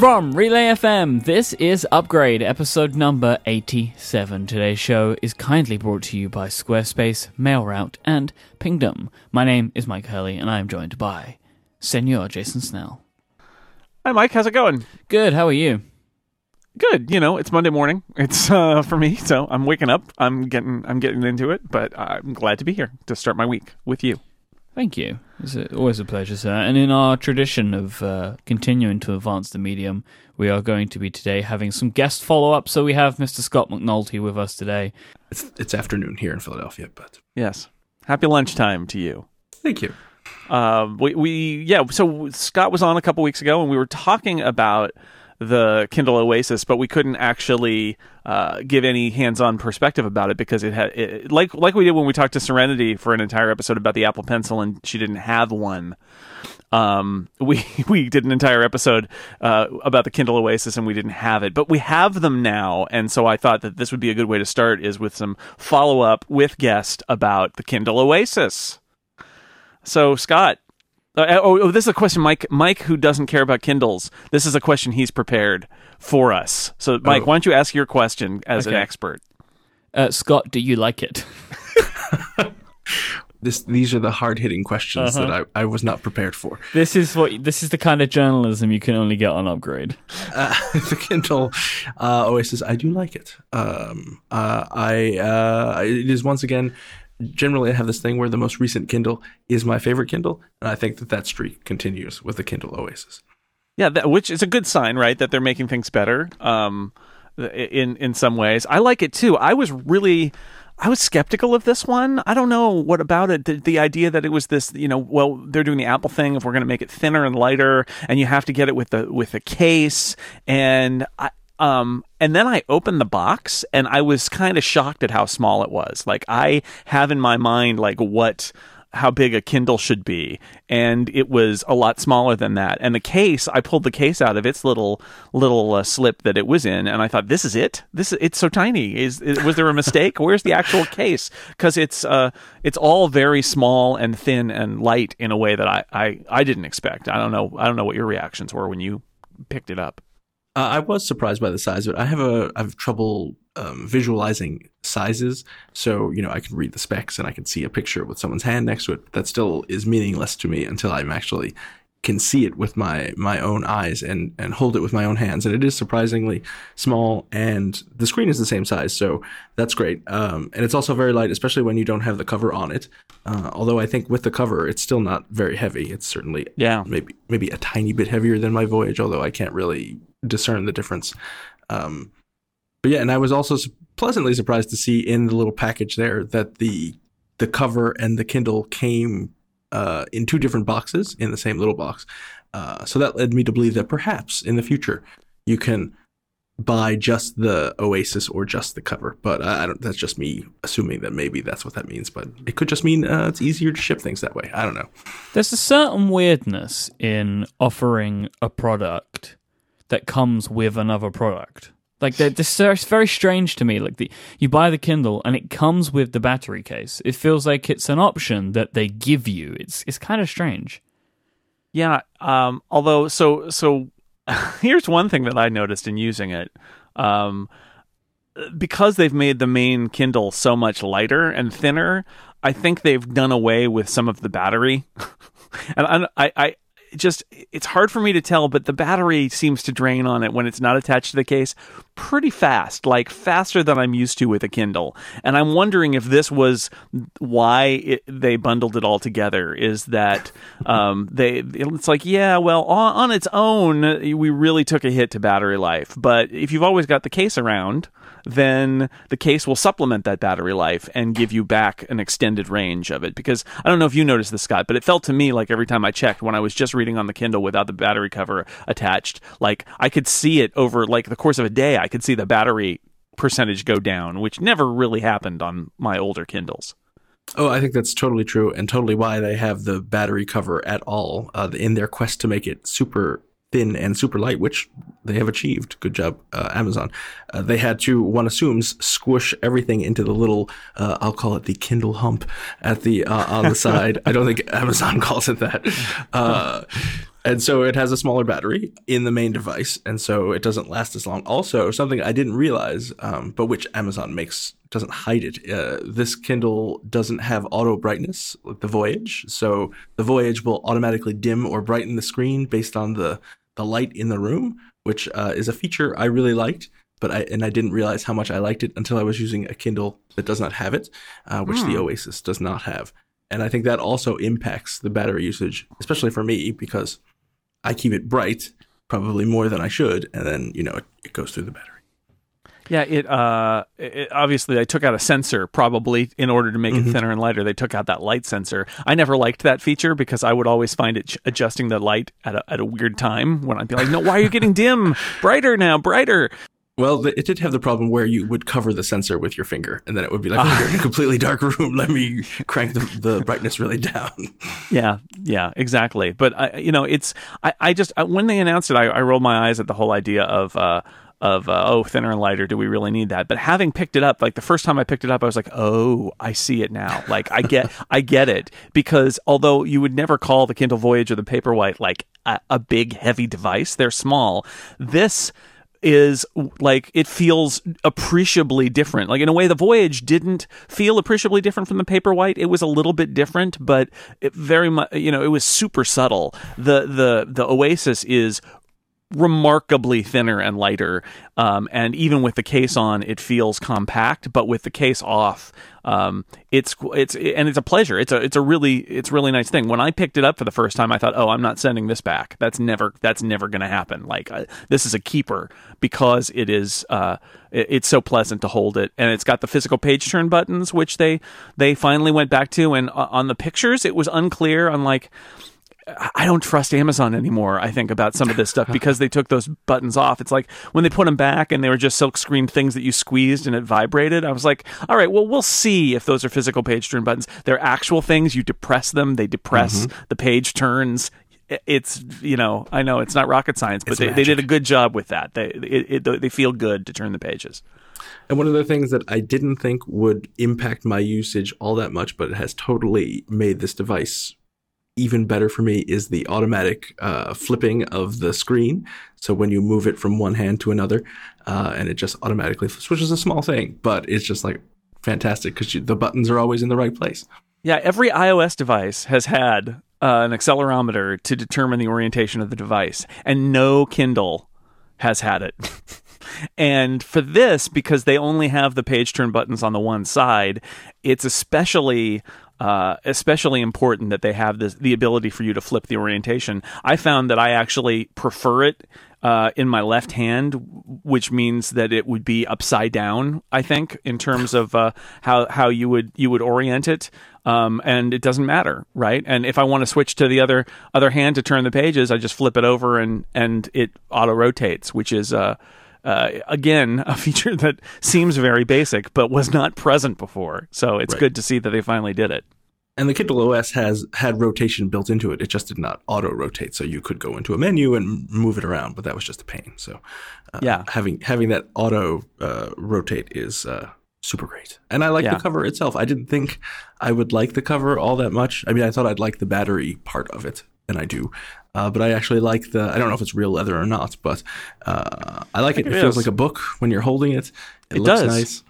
From Relay FM, this is Upgrade, episode number 87. Today's show is kindly brought to you by Squarespace, MailRoute, and Pingdom. My name is Myke Hurley, and I am joined by Senor Jason Snell. Hi, Myke. How's it going? Good, how are you? Good. You know, it's Monday morning. It's uh, for me, so I'm waking up. I'm getting, I'm getting into it, but I'm glad to be here to start my week with you. Thank you. It's a, always a pleasure, sir. And in our tradition of uh, continuing to advance the medium, we are going to be today having some guest follow up. So we have Mr. Scott McNulty with us today. It's it's afternoon here in Philadelphia, but Yes. Happy lunchtime to you. thank you. Um, we, we, yeah. So Scott was on a couple weeks ago, and we were talking about the Kindle Oasis, but we couldn't actually uh, give any hands-on perspective about it because it had, it, like like we did when we talked to Serenity for an entire episode about the Apple Pencil, and she didn't have one. Um, we we did an entire episode uh, about the Kindle Oasis, and we didn't have it, but we have them now, and so I thought that this would be a good way to start is with some follow-up with guest about the Kindle Oasis. So Scott, uh, oh, oh, this is a question, Myke. Myke, who doesn't care about Kindles, this is a question he's prepared for us. So, Myke, Oh. why don't you ask your question as an expert? Uh, Scott, do you like it? This these are the hard hitting questions Uh-huh. that I, I was not prepared for. This is what this is the kind of journalism you can only get on Upgrade. Uh, the Kindle uh, Oasis, I do like it. Um, uh, I uh, it is once again. Generally, I have this thing where the most recent Kindle is my favorite Kindle, and I think that that streak continues with the Kindle Oasis. Yeah, that, which is a good sign, right? That they're making things better. Um, in in some ways, I like it too. I was really. I was skeptical of this one. I don't know what about it. The, the idea that it was this, you know, well, they're doing the Apple thing. If we're going to make it thinner and lighter, and you have to get it with the with a case, and I, um, and then I opened the box, and I was kind of shocked at how small it was. Like I have in my mind, like what how big a Kindle should be, and it was a lot smaller than that. And the case, I pulled the case out of its little little uh, slip that it was in, and I thought, "This is it. This is, it's so tiny. Is, is was there a mistake? Where's the actual case? Because it's uh it's all very small and thin and light in a way that I, I I didn't expect. I don't know. I don't know what your reactions were when you picked it up. Uh, I was surprised by the size of it. I have a I have trouble um, visualizing sizes, so you know I can read the specs and I can see a picture with someone's hand next to it. But that still is meaningless to me until I'm actually can see it with my my own eyes and and hold it with my own hands. And it is surprisingly small, and the screen is the same size, so that's great. Um, and it's also very light, especially when you don't have the cover on it. Uh, although I think with the cover, it's still not very heavy. It's certainly Yeah. maybe maybe a tiny bit heavier than my Voyage, although I can't really discern the difference. Um, but yeah, and I was also pleasantly surprised to see in the little package there that the the cover and the Kindle came uh, in two different boxes in the same little box. Uh, so that led me to believe that perhaps in the future you can buy just the Oasis or just the cover. But I, I don't. That's just me assuming that maybe that's what that means. But it could just mean uh, it's easier to ship things that way. I don't know. There's a certain weirdness in offering a product that comes with another product. Like they're, it's very strange to me. Like the you buy the Kindle and it comes with the battery case. It feels like it's an option that they give you. It's it's kind of strange. Yeah. Um, although, so so here's one thing that I noticed in using it. Um, because they've made the main Kindle so much lighter and thinner, I think they've done away with some of the battery. and I, I just it's hard for me to tell, but the battery seems to drain on it when it's not attached to the case pretty fast, like faster than I'm used to with a Kindle. And I'm wondering if this was why it, they bundled it all together. Is that um, they? It's like, yeah, well, on, on its own, we really took a hit to battery life. But if you've always got the case around, then the case will supplement that battery life and give you back an extended range of it. Because I don't know if you noticed this, Scott, but it felt to me like every time I checked when I was just reading on the Kindle without the battery cover attached, like I could see it over like the course of a day. I could see the battery percentage go down, which never really happened on my older Kindles. Oh, I think that's totally true, and totally why they have the battery cover at all uh, in their quest to make it super thin and super light, which they have achieved. Good job, uh, Amazon. Uh, they had to, one assumes, squish everything into the little, uh, I'll call it the Kindle hump at the uh, on the side. I don't think Amazon calls it that. Uh, And so it has a smaller battery in the main device, and so it doesn't last as long. Also, something I didn't realize, um, but which Amazon makes doesn't hide it. Uh, this Kindle doesn't have auto brightness like the Voyage, so the Voyage will automatically dim or brighten the screen based on the the light in the room, which uh, is a feature I really liked. But I and I didn't realize how much I liked it until I was using a Kindle that does not have it, uh, which the Oasis does not have. And I think that also impacts the battery usage, especially for me because I keep it bright probably more than I should, and then you know it, it goes through the battery. Yeah, it, uh, it obviously they took out a sensor probably in order to make Mm-hmm. it thinner and lighter. They took out that light sensor. I never liked that feature because I would always find it ch- adjusting the light at a, at a weird time when I'd be like, "No, why are you getting dim? Brighter now, brighter." Well, it did have the problem where you would cover the sensor with your finger, and then it would be like, oh, you're in a completely dark room. Let me crank the, the brightness really down. Yeah, yeah, exactly. But I, you know, it's I, I just I, when they announced it, I, I rolled my eyes at the whole idea of. Uh, of uh, oh thinner and lighter do we really need that but having picked it up like the first time i picked it up i was like oh i see it now like i get i get it because although you would never call the kindle voyage or the paperwhite like a, a big heavy device they're small this is like it feels appreciably different. Like in a way, the Voyage didn't feel appreciably different from the Paperwhite. It was a little bit different, but it very much, you know, it was super subtle. The the the Oasis is remarkably thinner and lighter. Um, and even with the case on, it feels compact. But with the case off, um, it's it's and it's a pleasure. It's a it's a really it's really nice thing. When I picked it up for the first time, I thought, oh, I'm not sending this back. That's never that's never going to happen. Like this is a keeper because it is uh, it- it's so pleasant to hold it, and it's got the physical page turn buttons, which they they finally went back to. And uh, on the pictures, it was unclear. On like I don't trust Amazon anymore. I think about some of this stuff because they took those buttons off. It's like when they put them back and they were just silk screen things that you squeezed and it vibrated. I was like, all right, well, we'll see if those are physical page turn buttons. They're actual things. You depress them, they depress mm-hmm. the page turns. It's you know I know it's not rocket science, but they, they did a good job with that. They it, it, they feel good to turn the pages. And one of the things that I didn't think would impact my usage all that much, but it has totally made this device even better for me is the automatic uh, flipping of the screen. So when you move it from one hand to another, uh, and it just automatically flips, which is a small thing, but it's just like fantastic because the buttons are always in the right place. Yeah, every iOS device has had uh, an accelerometer to determine the orientation of the device, and no Kindle has had it. and for this, because they only have the page turn buttons on the one side, it's especially. Uh, especially important that they have this, the ability for you to flip the orientation. I found that I actually prefer it uh, in my left hand, which means that it would be upside down. I think in terms of uh, how how you would you would orient it, um, and it doesn't matter, right? And if I want to switch to the other other hand to turn the pages, I just flip it over and and it auto rotates, which is uh, uh, again a feature that seems very basic but was not present before. So it's Right. good to see that they finally did it. And the Kindle OS has had rotation built into it. It just did not auto rotate, so you could go into a menu and move it around, but that was just a pain. So, uh, Yeah. having having that auto uh, rotate is uh, super great. And I like Yeah. the cover itself. I didn't think I would like the cover all that much. I mean, I thought I'd like the battery part of it, and I do. Uh, but I actually like the. I don't know if it's real leather or not, but uh, I like it. It, it feels like a book when you're holding it. It, It looks does. nice.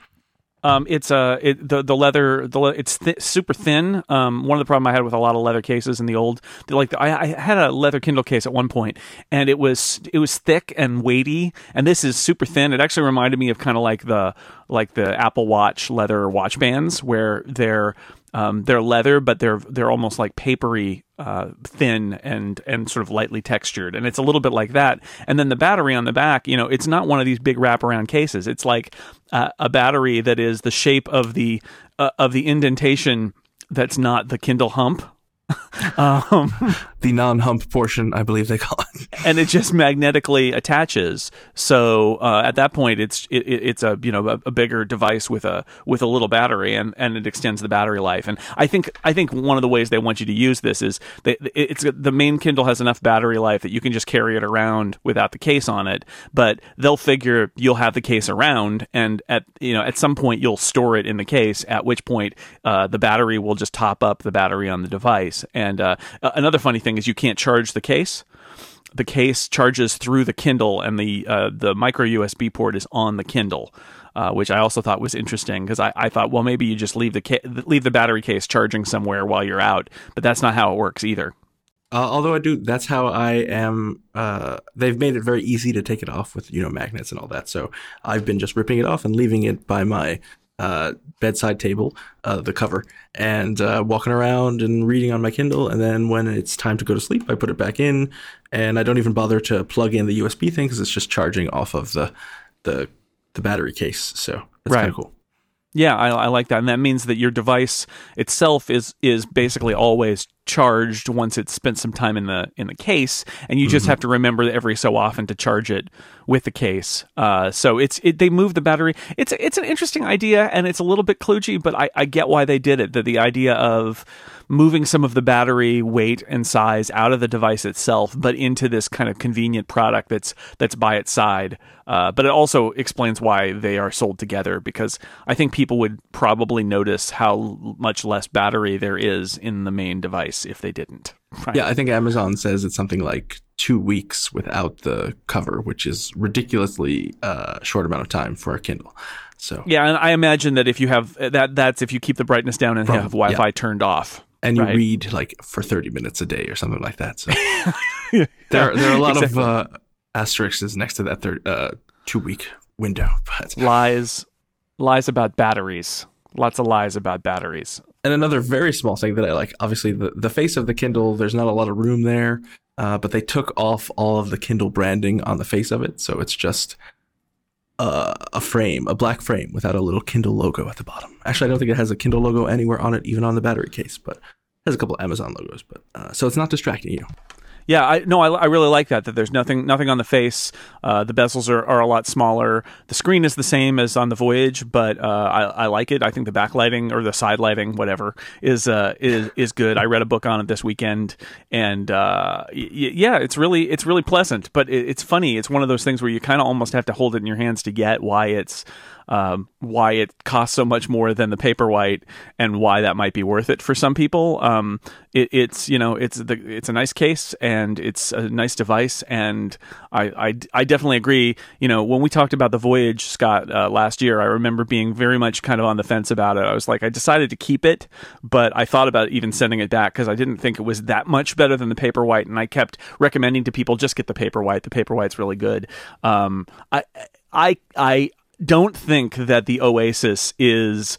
Um, it's uh, it, the the leather, the le- it's th- super thin. Um, one of the problem I had with a lot of leather cases in the old, like I, I had a leather Kindle case at one point, and it was it was thick and weighty, and this is super thin. It actually reminded me of kind of like the like the Apple Watch leather watch bands, where they're um, they're leather, but they're they're almost like papery, uh, thin and and sort of lightly textured, and it's a little bit like that. And then the battery on the back, you know, it's not one of these big wraparound cases. It's like uh, a battery that is the shape of the uh, of the indentation that's not the Kindle hump. um, The non-hump portion, I believe they call it. and it just magnetically attaches. So uh, at that point, it's it, it- it's a you know a, a bigger device with a with a little battery, and, and it extends the battery life. And I think I think one of the ways they want you to use this is they, it's the main Kindle has enough battery life that you can just carry it around without the case on it. But they'll figure you'll have the case around, and at you know at some point you'll store it in the case. At which point uh, the battery will just top up the battery on the device. And uh, another funny thing is you can't charge the case. the case charges through the Kindle, and the uh, the micro USB port is on the Kindle. Uh, which I also thought was interesting because I, I thought, well, maybe you just leave the ca- leave the battery case charging somewhere while you're out, but that's not how it works either. Uh, although I do, that's how I am. Uh, they've made it very easy to take it off with you know magnets and all that. So I've been just ripping it off and leaving it by my uh, bedside table, uh, the cover, and uh, walking around and reading on my Kindle. And then when it's time to go to sleep, I put it back in, and I don't even bother to plug in the USB thing because it's just charging off of the the the battery case. So that's Right. kind of cool. Yeah, I, I like that, and that means that your device itself is is basically always charged once it's spent some time in the in the case, and you just have to remember every so often to charge it with the case. Uh, so it's it, they move the battery. It's it's an interesting idea, and it's a little bit kludgy, but I, I get why they did it. That the idea of moving some of the battery weight and size out of the device itself, but into this kind of convenient product that's that's by its side. Uh, but it also explains why they are sold together because I think people would probably notice how much less battery there is in the main device if they didn't. Right. Yeah, I think Amazon says it's something like two weeks without the cover, which is ridiculously uh, short amount of time for a Kindle. So Yeah, and I imagine that if you have that, that's if you keep the brightness down and have Wi-Fi turned off. and you Right. read like for 30 minutes a day or something like that. So there, there are a lot Exactly. of uh, asterisks next to that third, uh, two week window. But Lies, lies about batteries. Lots of lies about batteries. And another very small thing that I like, obviously the the face of the Kindle. There's not a lot of room there, uh, but they took off all of the Kindle branding on the face of it, so it's just. Uh, a frame, a black frame without a little Kindle logo at the bottom. Actually, I don't think it has a Kindle logo anywhere on it, even on the battery case, but it has a couple Amazon logos. But uh, so it's not distracting you. Yeah, I no, I, I really like that. That there's nothing nothing on the face. Uh, the bezels are, are a lot smaller. The screen is the same as on the Voyage, but uh, I, I like it. I think the backlighting or the side lighting, whatever, is uh, is is good. I read a book on it this weekend, and uh, y- yeah, it's really it's really pleasant. But it, it's funny. It's one of those things where you kind of almost have to hold it in your hands to get why it's um, why it costs so much more than the Paperwhite and why that might be worth it for some people. Um, it, it's you know it's the it's a nice case and it's a nice device and I, I, I definitely agree. You know when we talked about the Voyage Scott uh, last year, I remember being very much kind of on the fence about it. I was like I decided to keep it, but I thought about even sending it back because I didn't think it was that much better than the Paperwhite, and I kept recommending to people just get the Paperwhite. The Paperwhite's really good. Um, I I I don't think that the Oasis is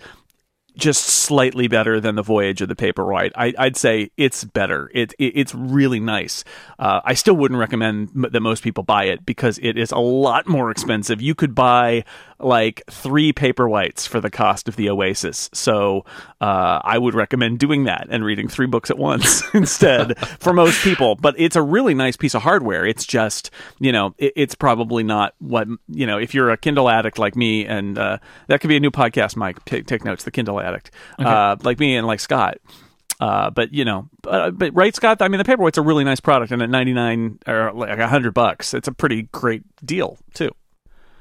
just slightly better than the Voyage of the Paperwhite. I, I'd say it's better. It, it it's really nice. Uh, I still wouldn't recommend m- that most people buy it because it is a lot more expensive. You could buy like three Paperwhites for the cost of the Oasis. So uh, I would recommend doing that and reading three books at once instead for most people. But it's a really nice piece of hardware. It's just you know it, it's probably not what you know if you're a Kindle addict like me and uh, that could be a new podcast. Myke, take, take notes. The Kindle addict, uh, like me and like Scott. Uh, but you know, uh, but right, Scott. I mean, the Paperwhite's a really nice product, and at ninety nine or like a hundred bucks, it's a pretty great deal too.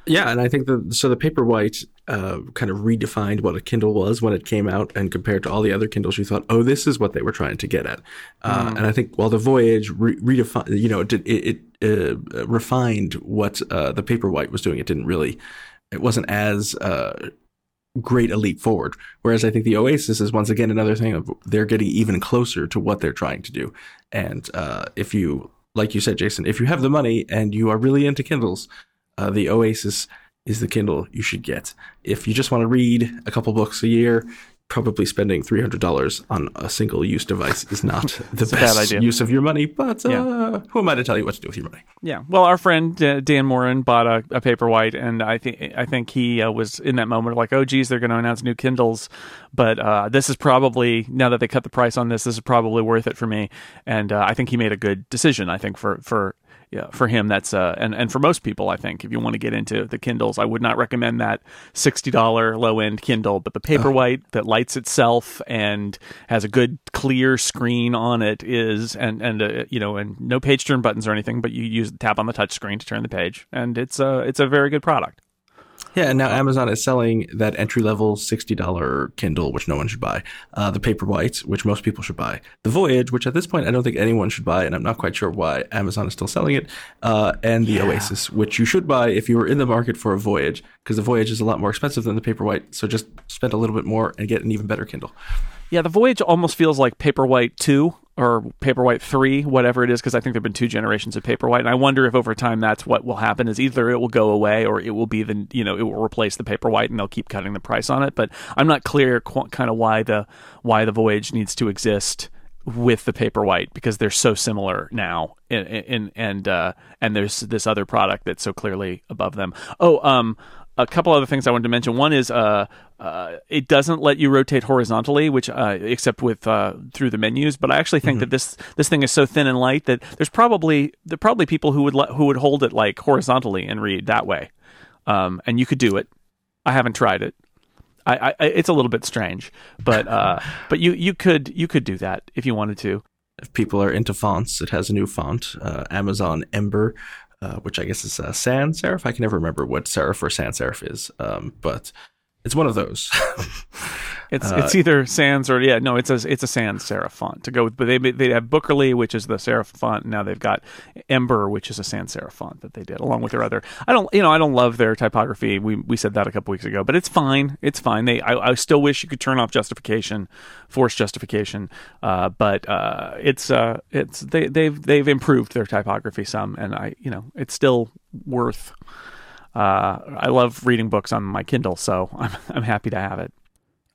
Yeah, and I think the so the Paperwhite uh, kind of redefined what a Kindle was when it came out, and compared to all the other Kindles, you thought, oh, this is what they were trying to get at. Uh, And I think while the Voyage re- redefined, you know, it it, it uh, refined what uh, the Paperwhite was doing. It didn't really, it wasn't as uh, great a leap forward. Whereas I think the Oasis is once again another thing of they're getting even closer to what they're trying to do. And uh, if you, like you said, Jason, if you have the money and you are really into Kindles, uh, the Oasis is the Kindle you should get. If you just want to read a couple books a year, probably spending three hundred dollars on a single use device is not the best idea. use of your money. But uh, Yeah. who am I to tell you what to do with your money? Yeah. Well, our friend uh, Dan Moren bought a, a Paperwhite, and I think I think he uh, was in that moment of like, oh, geez, they're going to announce new Kindles, but uh, this is probably now that they cut the price on this, this is probably worth it for me, and uh, I think he made a good decision. I think for for yeah, for him that's uh, and and for most people, I think if you want to get into the Kindles, I would not recommend that sixty dollar low end Kindle, but the Paperwhite that lights itself and has a good clear screen on it is and and uh, you know and no page turn buttons or anything, but you use tap on the touch screen to turn the page, and it's a it's a very good product. Yeah, and now Amazon is selling that entry level $60 Kindle, which no one should buy, uh, the Paperwhite, which most people should buy, the Voyage, which at this point I don't think anyone should buy, and I'm not quite sure why Amazon is still selling it, uh, and the Oasis, which you should buy if you were in the market for a Voyage, because the Voyage is a lot more expensive than the Paperwhite, so just spend a little bit more and get an even better Kindle. Yeah, the Voyage almost feels like Paperwhite 2 or Paperwhite 3, whatever it is, because I think there have been two generations of Paperwhite. And I wonder if over time that's what will happen is either it will go away or it will be the, you know, it will replace the Paperwhite and they'll keep cutting the price on it. But I'm not clear qu- kind of why the, why the Voyage needs to exist with the Paperwhite because they're so similar now in, in, and, uh, and there's this other product that's so clearly above them. Oh, um, a couple other things I wanted to mention. One is uh, uh, it doesn't let you rotate horizontally, which uh, except with uh, through the menus. But I actually think that this this thing is so thin and light that there's probably there probably people who would let, who would hold it like horizontally and read that way, um, and you could do it. I haven't tried it. I, I it's a little bit strange, but uh, but you you could you could do that if you wanted to. If people are into fonts, it has a new font, uh, Amazon Ember, uh, which I guess is uh, sans serif. I can never remember what serif or sans serif is, um, but it's one of those. It's it's either sans or yeah no it's a it's a sans serif font to go with but they they have Bookerly which is the serif font and now they've got Ember which is a sans serif font that they did along with their other. I don't you know I don't love their typography. We we said that a couple weeks ago but it's fine. It's fine. They I, I still wish you could turn off justification force justification uh, but uh, it's uh, it's they they've they've improved their typography some and I you know it's still worth uh, I love reading books on my Kindle so I'm I'm happy to have it.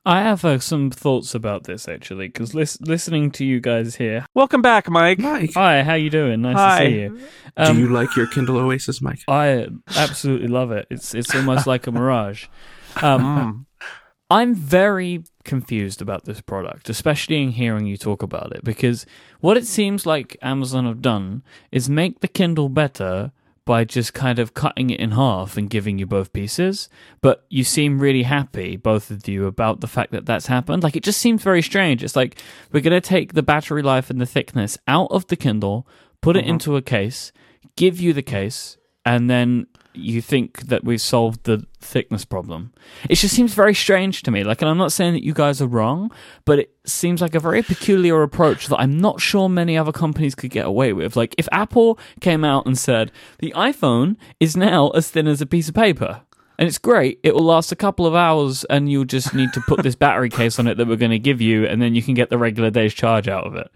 I have uh, some thoughts about this actually, because lis- listening to you guys here. Welcome back, Myke. Myke, Hi, how you doing? Nice Hi. to see you. do Um, you like your Kindle Oasis, Myke? I absolutely love it. It's it's almost like a mirage. Um, I'm very confused about this product, especially in hearing you talk about it, because what it seems like Amazon have done is make the Kindle better by just kind of cutting it in half and giving you both pieces. But you seem really happy, both of you, about the fact that that's happened. Like, it just seems very strange. It's like we're going to take the battery life and the thickness out of the Kindle, put it uh-huh. into a case, give you the case, and then you think that we've solved the thickness problem. It just seems very strange to me. Like, and I'm not saying that you guys are wrong, but it seems like a very peculiar approach that I'm not sure many other companies could get away with. Like, if Apple came out and said, the iPhone is now as thin as a piece of paper. And it's great. It will last a couple of hours, and you'll just need to put this battery case on it that we're going to give you, and then you can get the regular day's charge out of it.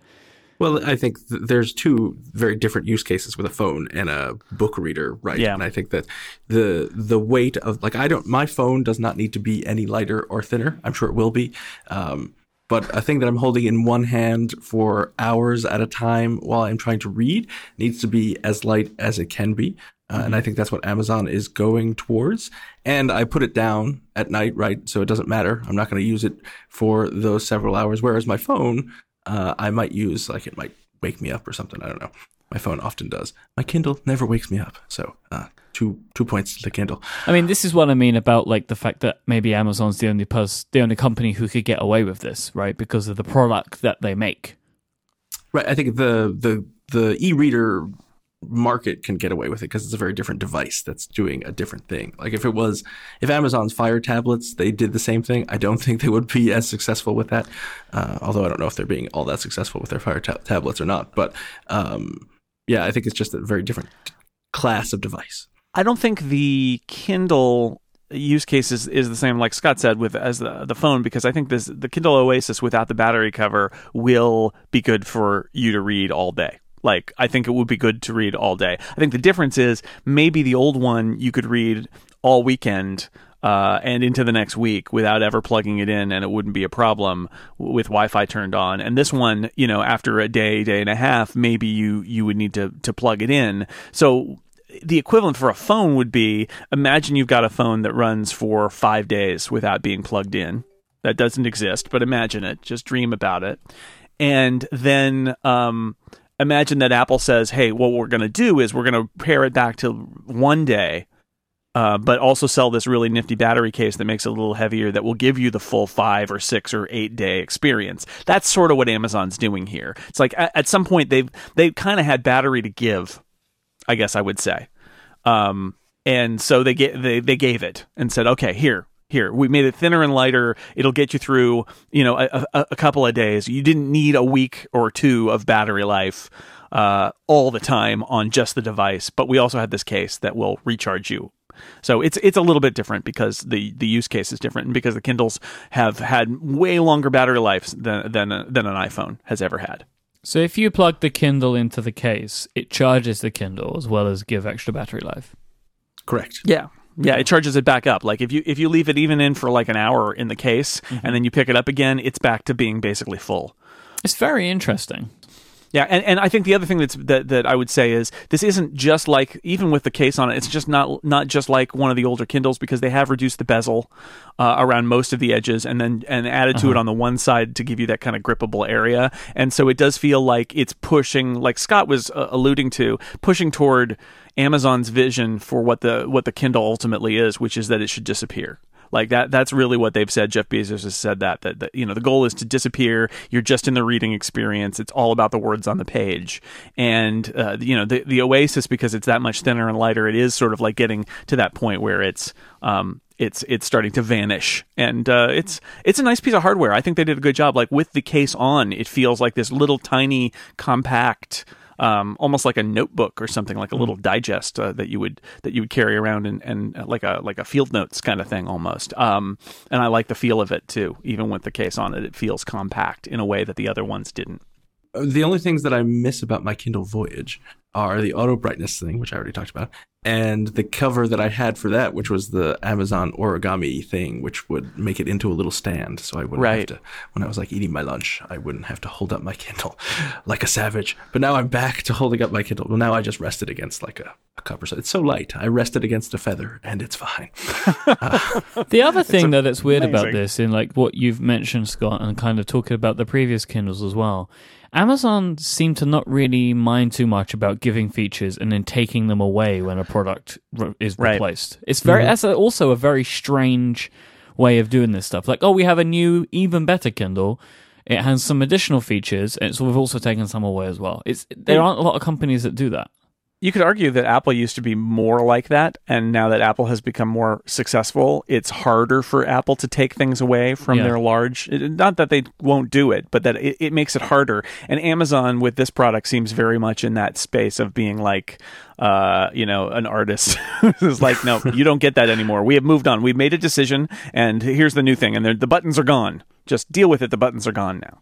Well, I think th- there's two very different use cases with a phone and a book reader, right? Yeah. And I think that the the weight of like I don't my phone does not need to be any lighter or thinner. I'm sure it will be. Um, but a thing that I'm holding in one hand for hours at a time while I'm trying to read needs to be as light as it can be. Uh, And I think that's what Amazon is going towards. And I put it down at night, right? So it doesn't matter. I'm not going to use it for those several hours. Whereas my phone, uh, I might use like it might wake me up or something. I don't know. My phone often does. My Kindle never wakes me up. So uh, two two points to the Kindle. I mean, this is what I mean about like the fact that maybe Amazon's the only pers- the only company who could get away with this, right? Because of the product that they make. Right. I think the the the e-reader market can get away with it because it's a very different device that's doing a different thing. Like if it was if Amazon's Fire tablets they did the same thing, I don't think they would be as successful with that. Uh, although I don't know if they're being all that successful with their Fire ta- tablets or not. But um, yeah, I think it's just a very different class of device. I don't think the Kindle use case is, is the same like Scott said with as the, the phone because I think this the Kindle Oasis without the battery cover will be good for you to read all day. Like I think it would be good to read all day. I think the difference is maybe the old one you could read all weekend uh, and into the next week without ever plugging it in, and it wouldn't be a problem with Wi-Fi turned on. And this one, you know, after a day, day and a half, maybe you you would need to to plug it in. So the equivalent for a phone would be imagine you've got a phone that runs for five days without being plugged in. That doesn't exist, but imagine it. Just dream about it. And then um, imagine that Apple says, hey, what we're going to do is we're going to pair it back to one day. Uh, but also sell this really nifty battery case that makes it a little heavier that will give you the full five or six or eight day experience. That's sort of what Amazon's doing here. It's like at, at some point they've they kind of had battery to give I guess I would say. Um, and so they get they they gave it and said, okay, here. Here, we made it thinner and lighter. It'll get you through, you know, a, a, a couple of days. You didn't need a week or two of battery life uh, all the time on just the device. But we also had this case that will recharge you so it's it's a little bit different because the the use case is different and because the Kindles have had way longer battery lives than than than an iPhone has ever had. So if you plug the Kindle into the case, it charges the Kindle as well as give extra battery life. Correct. Yeah. Yeah, it charges it back up. Like if you if you leave it even in for like an hour in the case mm-hmm. and then you pick it up again, it's back to being basically full. It's very interesting. Yeah, and, and I think the other thing that's that, that I would say is this isn't just like even with the case on it, it's just not not just like one of the older Kindles because they have reduced the bezel uh, around most of the edges and then and added to uh-huh. it on the one side to give you that kind of grippable area, and so it does feel like it's pushing, like Scott was uh, alluding to, pushing toward Amazon's vision for what the what the Kindle ultimately is, which is that it should disappear. Like that that's really what they've said. Jeff Bezos has said that, that that you know the goal is to disappear. You're just in the reading experience. It's all about the words on the page. And uh, you know the the Oasis because it's that much thinner and lighter. It is sort of like getting to that point where it's um, it's it's starting to vanish and uh, it's it's a nice piece of hardware i think they did a good job like with the case on it feels like this little tiny compact um, almost like a notebook or something, like a little mm. digest uh, that you would that you would carry around and, and uh, like a like a field notes kind of thing almost. Um, and I like the feel of it too, even with the case on it. It feels compact in a way that the other ones didn't. Uh, the only things that I miss about my Kindle Voyage are the auto brightness thing, which I already talked about, and the cover that I had for that, which was the Amazon origami thing, which would make it into a little stand, so I wouldn't right. have to. When I was like eating my lunch, I wouldn't have to hold up my Kindle like a savage. But now I'm back to holding up my Kindle. Well, now I just rest it against like a, a cover. So it's so light. I rest it against a feather, and it's fine. Uh, the other thing though that's weird amazing. about this, in like what you've mentioned, Scott, and kind of talking about the previous Kindles as well Amazon seem to not really mind too much about giving features and then taking them away when a product re- is right. replaced. It's very mm-hmm. that's also a very strange way of doing this stuff. Like, oh, we have a new, even better Kindle. It has some additional features, and so we've also taken some away as well. It's there aren't a lot of companies that do that you could argue that Apple used to be more like that, and now that Apple has become more successful, it's harder for Apple to take things away from yeah. their large. Not that they won't do it, but that it, it, makes it harder. And Amazon with this product seems very much in that space of being like, uh, you know, an artist who's like, no, you don't get that anymore. We have moved on. We've made a decision, and here's the new thing, and the buttons are gone. Just deal with it. The buttons are gone now.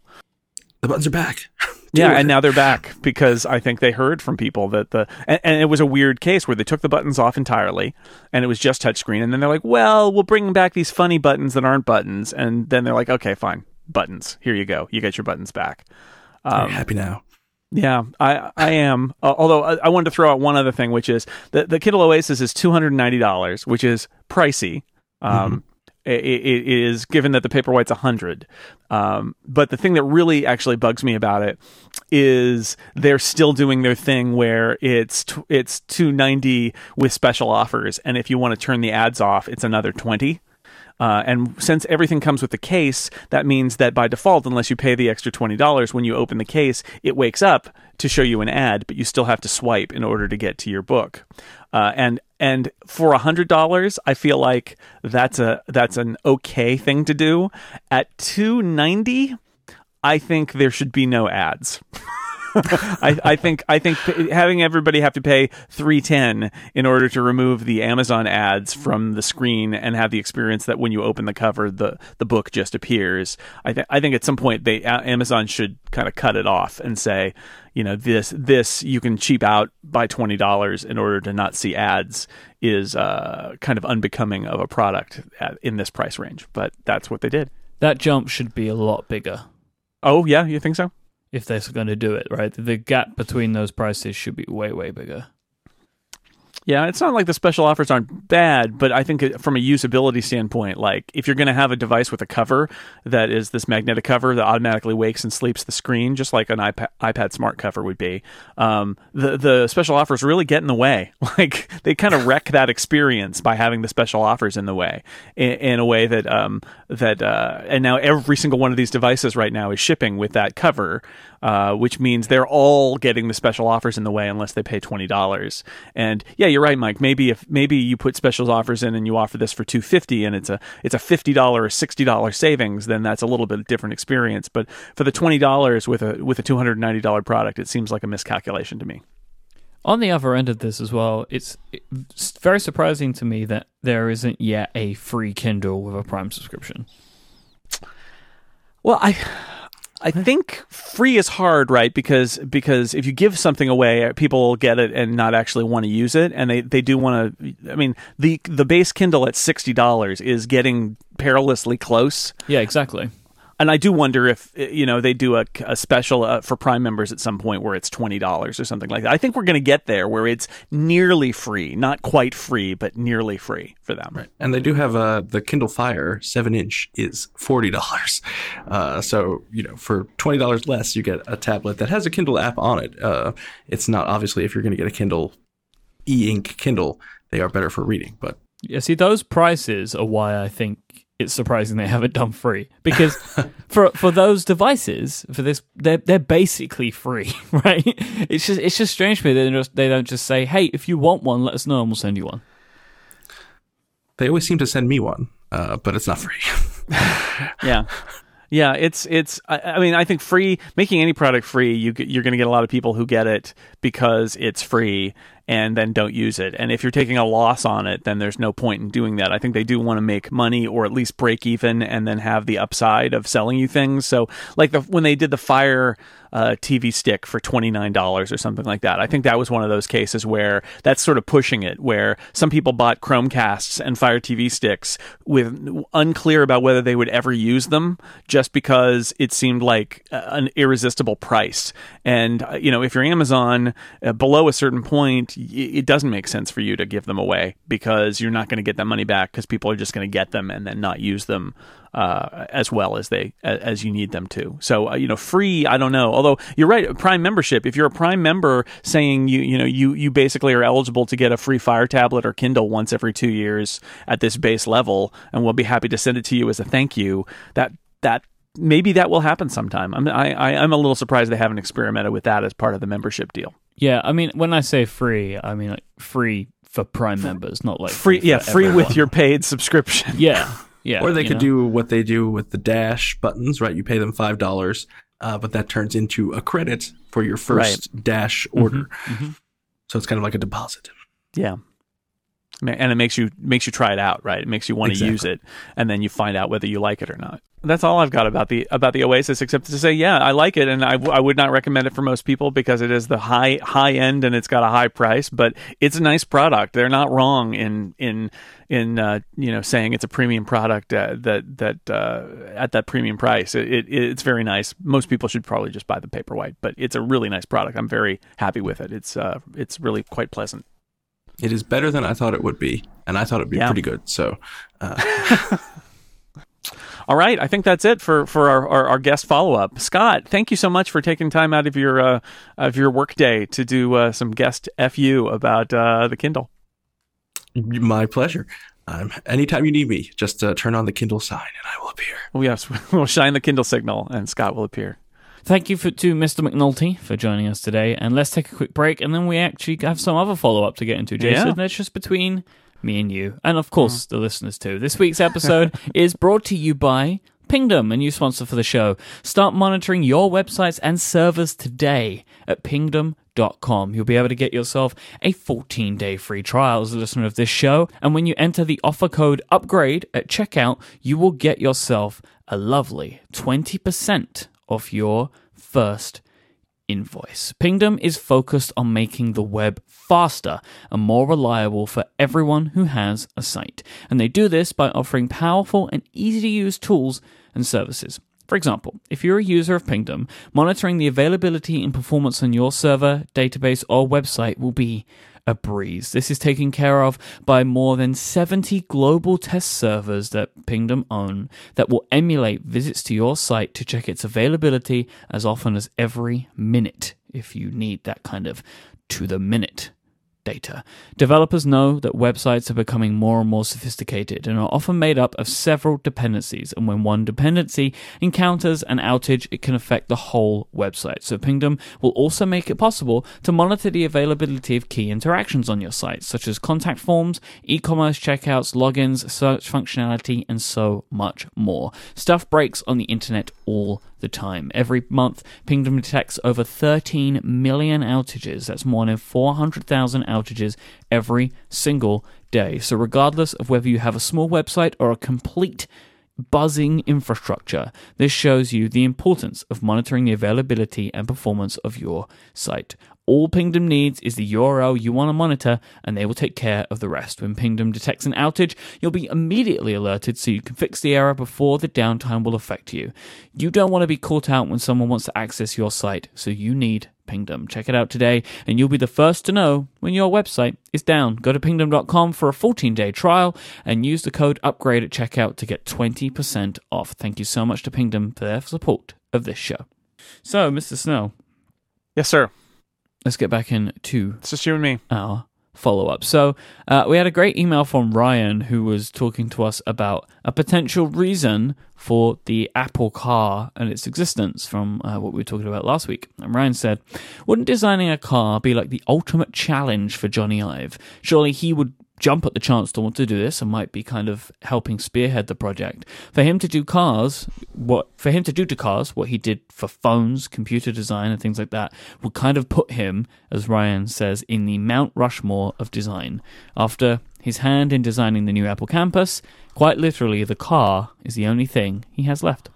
The buttons are back. yeah, and now they're back because I think they heard from people that the and, and, it was a weird case where they took the buttons off entirely and it was just touchscreen, and then they're like, well, we'll bring back these funny buttons that aren't buttons, and then they're like, okay, fine, buttons, here you go, you get your buttons back. Um, happy now. Yeah, I I am. Uh, although I, I, wanted to throw out one other thing, which is the the Kindle Oasis is two hundred and ninety dollars, which is pricey. Um, mm-hmm it, it is given that the Paperwhite's 100. Um, but the thing that really actually bugs me about it is they're still doing their thing where it's t- it's 290 with special offers and if you want to turn the ads off it's another 20. Uh, and since everything comes with the case, that means that by default, unless you pay the extra $20, when you open the case, it wakes up to show you an ad, but you still have to swipe in order to get to your book. Uh, and and for a hundred dollars, I feel like that's a that's an okay thing to do. At two ninety, I think there should be no ads. I, I, think I think having everybody have to pay three ten in order to remove the Amazon ads from the screen and have the experience that when you open the cover, the the book just appears. I think I think at some point they Amazon should kind of cut it off and say, you know this this you can cheap out by twenty dollars in order to not see ads is uh, kind of unbecoming of a product in this price range. But that's what they did. That jump should be a lot bigger. Oh yeah, you think so? If they're going to do it right, the gap between those prices should be way way bigger. Yeah, it's not like the special offers aren't bad, but I think from a usability standpoint, like if you're going to have a device with a cover that is this magnetic cover that automatically wakes and sleeps the screen, just like an iPad, iPad Smart cover would be, um, the the special offers really get in the way. Like they kind of wreck that experience by having the special offers in the way, in, in a way that um, that uh, and now every single one of these devices right now is shipping with that cover uh, which means they're all getting the special offers in the way unless they pay twenty dollars. And yeah, you're right, Myke. Maybe if maybe you put specials offers in and you offer this for two fifty, and it's a it's a fifty dollar or sixty dollar savings, then that's a little bit different experience. But for the twenty dollars with a with a two hundred ninety dollar product, it seems like a miscalculation to me. On the other end of this as well, it's, it's very surprising to me that there isn't yet a free Kindle with a Prime subscription. Well, I I think free is hard, right? Because because if you give something away, people will get it and not actually want to use it, and they, they do want to. I mean, the the base Kindle at sixty dollars is getting perilously close. Yeah, exactly and I do wonder if you know they do a, a special uh, for Prime members at some point where it's twenty dollars or something like that. I think we're going to get there where it's nearly free, not quite free, but nearly free for them. Right, and they do have uh, the Kindle Fire seven inch is forty dollars. Uh, so you know for twenty dollars less, you get a tablet that has a Kindle app on it. Uh, it's not obviously if you're going to get a Kindle e-ink Kindle, they are better for reading, but yeah. See, those prices are why I think it's surprising they have it done free. Because for for those devices for this they're they're basically free right? It's just it's just strange to me they just they don't just say hey if you want one let us know and we'll send you one. They always seem to send me one uh, but it's not free. Yeah. Yeah, it's it's. I, I, mean, I think free making any product free, you you're going to get a lot of people who get it because it's free, and then don't use it. And if you're taking a loss on it, then there's no point in doing that. I think they do want to make money or at least break even and then have the upside of selling you things. So, like the, when they did the Fire uh, TV stick for $29 or something like that, I think that was one of those cases where that's sort of pushing it, where some people bought Chromecasts and Fire TV sticks with unclear about whether they would ever use them just because it seemed like an irresistible price. And, uh, you know, if you're Amazon uh, below a certain point, it doesn't make sense for you to give them away because you're not going to get that money back because people are just going to get them and then not use them uh, as well as they as you need them to. So uh, you know, free. I don't know. Although you're right, Prime membership. If you're a Prime member, saying you you know you you basically are eligible to get a free Fire tablet or Kindle once every two years at this base level, and we'll be happy to send it to you as a thank you. That that maybe that will happen sometime. I'm I, I, am a little surprised they haven't experimented with that as part of the membership deal. Yeah, I mean, when I say free, I mean like free for Prime members, not like free. free yeah, free everyone. with your paid subscription. Yeah, yeah. or they could know? do what they do with the Dash buttons, right? You pay them five dollars, uh, but that turns into a credit for your first right. Dash order. Mm-hmm, mm-hmm. So it's kind of like a deposit. Yeah and it makes you makes you try it out, right? It makes you want exactly. to use it, and then you find out whether you like it or not. That's all I've got about the about the Oasis, except to say, yeah, I like it, and I, w- I would not recommend it for most people because it is the high high end and it's got a high price, but it's a nice product. They're not wrong in in in uh, you know saying it's a premium product uh, that that uh, at that premium price. It, it, it's very nice. Most people should probably just buy the Paperwhite, but it's a really nice product. I'm very happy with it. It's uh, it's really quite pleasant. It is better than I thought it would be, and I thought it'd be yeah. pretty good. So, uh. all right, I think that's it for for our, our, our guest follow up. Scott, thank you so much for taking time out of your uh, of your workday to do uh, some guest fu about uh, the Kindle. My pleasure. Um, anytime you need me, just uh, turn on the Kindle sign and I will appear. Oh, yes, we'll shine the Kindle signal and Scott will appear. Thank you for, to Mr. McNulty for joining us today. And let's take a quick break, and then we actually have some other follow up to get into, Jason. Yeah. That's just between me and you, and of course, mm. the listeners too. This week's episode is brought to you by Pingdom, a new sponsor for the show. Start monitoring your websites and servers today at pingdom.com. You'll be able to get yourself a 14 day free trial as a listener of this show. And when you enter the offer code upgrade at checkout, you will get yourself a lovely 20% of your first invoice. Pingdom is focused on making the web faster and more reliable for everyone who has a site. And they do this by offering powerful and easy to use tools and services. For example, if you're a user of Pingdom, monitoring the availability and performance on your server, database, or website will be a breeze. This is taken care of by more than 70 global test servers that Pingdom own that will emulate visits to your site to check its availability as often as every minute if you need that kind of to the minute data. Developers know that websites are becoming more and more sophisticated and are often made up of several dependencies, and when one dependency encounters an outage, it can affect the whole website. So Pingdom will also make it possible to monitor the availability of key interactions on your site, such as contact forms, e-commerce checkouts, logins, search functionality, and so much more. Stuff breaks on the internet all the time. Every month, Pingdom detects over 13 million outages. That's more than 400,000 outages every single day. So, regardless of whether you have a small website or a complete buzzing infrastructure, this shows you the importance of monitoring the availability and performance of your site. All Pingdom needs is the URL you want to monitor, and they will take care of the rest. When Pingdom detects an outage, you'll be immediately alerted so you can fix the error before the downtime will affect you. You don't want to be caught out when someone wants to access your site, so you need Pingdom. Check it out today, and you'll be the first to know when your website is down. Go to pingdom.com for a 14 day trial and use the code UPGRADE at checkout to get 20% off. Thank you so much to Pingdom for their support of this show. So, Mr. Snell, Yes, sir. let's get back into It's just you and me. our follow up. So, uh, we had a great email from Ryan who was talking to us about a potential reason for the Apple car and its existence from uh, what we were talking about last week. And Ryan said, Wouldn't designing a car be like the ultimate challenge for Jony Ive? Surely he would jump at the chance to want to do this and might be kind of helping spearhead the project. For him to do cars, what for him to do to cars what he did for phones, computer design and things like that would kind of put him, as Ryan says, in the Mount Rushmore of design. After his hand in designing the new Apple campus, quite literally the car is the only thing he has left.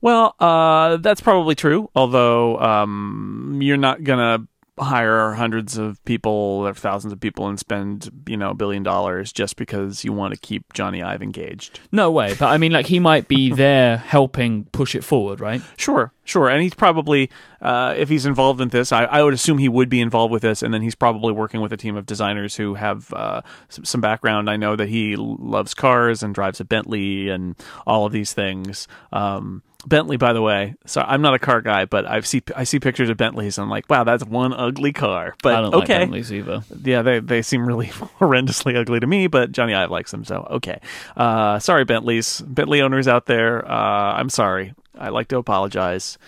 Well, uh, that's probably true. Although um, you're not gonna hire hundreds of people or thousands of people and spend you know a billion dollars just because you want to keep Jony Ive engaged. No way, but I mean like he might be there helping push it forward, right? Sure, sure, and he's probably uh, if he's involved in this, I, I would assume he would be involved with this, and then he's probably working with a team of designers who have uh, some, some background. I know that he loves cars and drives a Bentley and all of these things. Um, Bentley, by the way, so I'm not a car guy, but I see I see pictures of Bentleys and I'm like, wow, that's one ugly car. But I don't like okay, Bentleys either. yeah, they they seem really horrendously ugly to me, but Jony Ive likes them, so okay. Uh, sorry, Bentleys, Bentley owners out there. Uh, I'm sorry. I like to apologize,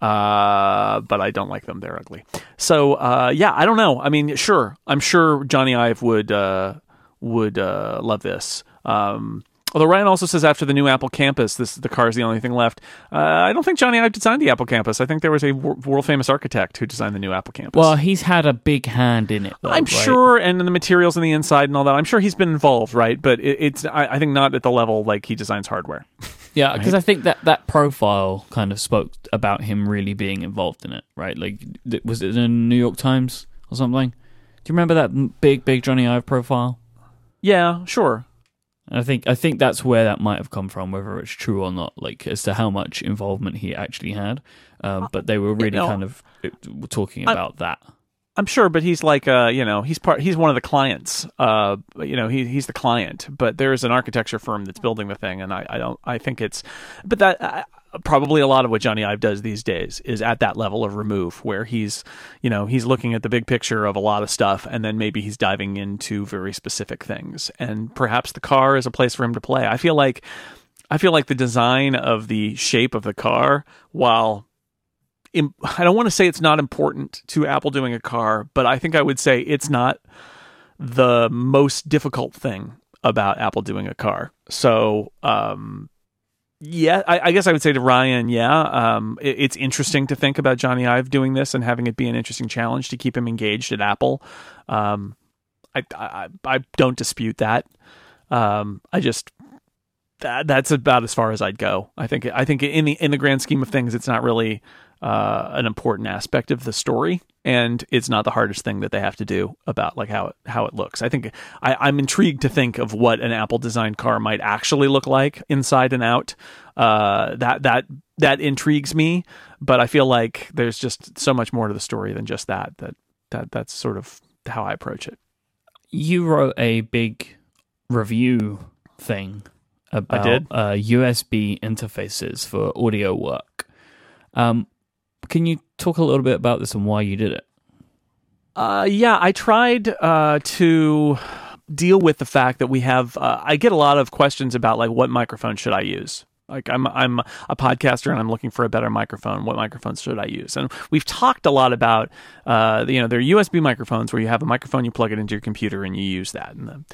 uh, but I don't like them. They're ugly. So uh, yeah, I don't know. I mean, sure, I'm sure Jony Ive would uh, would uh, love this. Um, Although Ryan also says after the new Apple campus, this the car is the only thing left. Uh, I don't think Jony Ive designed the Apple campus. I think there was a wor- world famous architect who designed the new Apple campus. Well, he's had a big hand in it. Though, I'm right? sure, and the materials on the inside and all that. I'm sure he's been involved, right? But it, it's I, I think not at the level like he designs hardware. Yeah, because I think that that profile kind of spoke about him really being involved in it, right? Like, was it in the New York Times or something? Do you remember that big, big Jony Ive profile? Yeah, sure. I think I think that's where that might have come from, whether it's true or not, like as to how much involvement he actually had. Um, but they were really know, kind of uh, talking about that. I'm sure, but he's like, uh, you know, he's part. He's one of the clients. Uh, you know, he he's the client. But there is an architecture firm that's building the thing, and I, I don't. I think it's, but that uh, probably a lot of what Jony Ive does these days is at that level of remove, where he's, you know, he's looking at the big picture of a lot of stuff, and then maybe he's diving into very specific things, and perhaps the car is a place for him to play. I feel like, I feel like the design of the shape of the car, while I don't want to say it's not important to Apple doing a car, but I think I would say it's not the most difficult thing about Apple doing a car. So, um, yeah, I, I guess I would say to Ryan, yeah, um, it, it's interesting to think about Jony Ive doing this and having it be an interesting challenge to keep him engaged at Apple. Um, I, I I don't dispute that. Um, I just that that's about as far as I'd go. I think I think in the in the grand scheme of things, it's not really uh, an important aspect of the story, and it's not the hardest thing that they have to do about like how it, how it looks. I think I, I'm intrigued to think of what an Apple designed car might actually look like inside and out. Uh, that that that intrigues me, but I feel like there's just so much more to the story than just that. That that that's sort of how I approach it. You wrote a big review thing about? Uh, USB interfaces for audio work. Um, can you talk a little bit about this and why you did it? Uh, yeah, I tried uh, to deal with the fact that we have. Uh, I get a lot of questions about like what microphone should I use. Like I'm I'm a podcaster and I'm looking for a better microphone. What microphones should I use? And we've talked a lot about uh, you know there are USB microphones where you have a microphone, you plug it into your computer and you use that. And the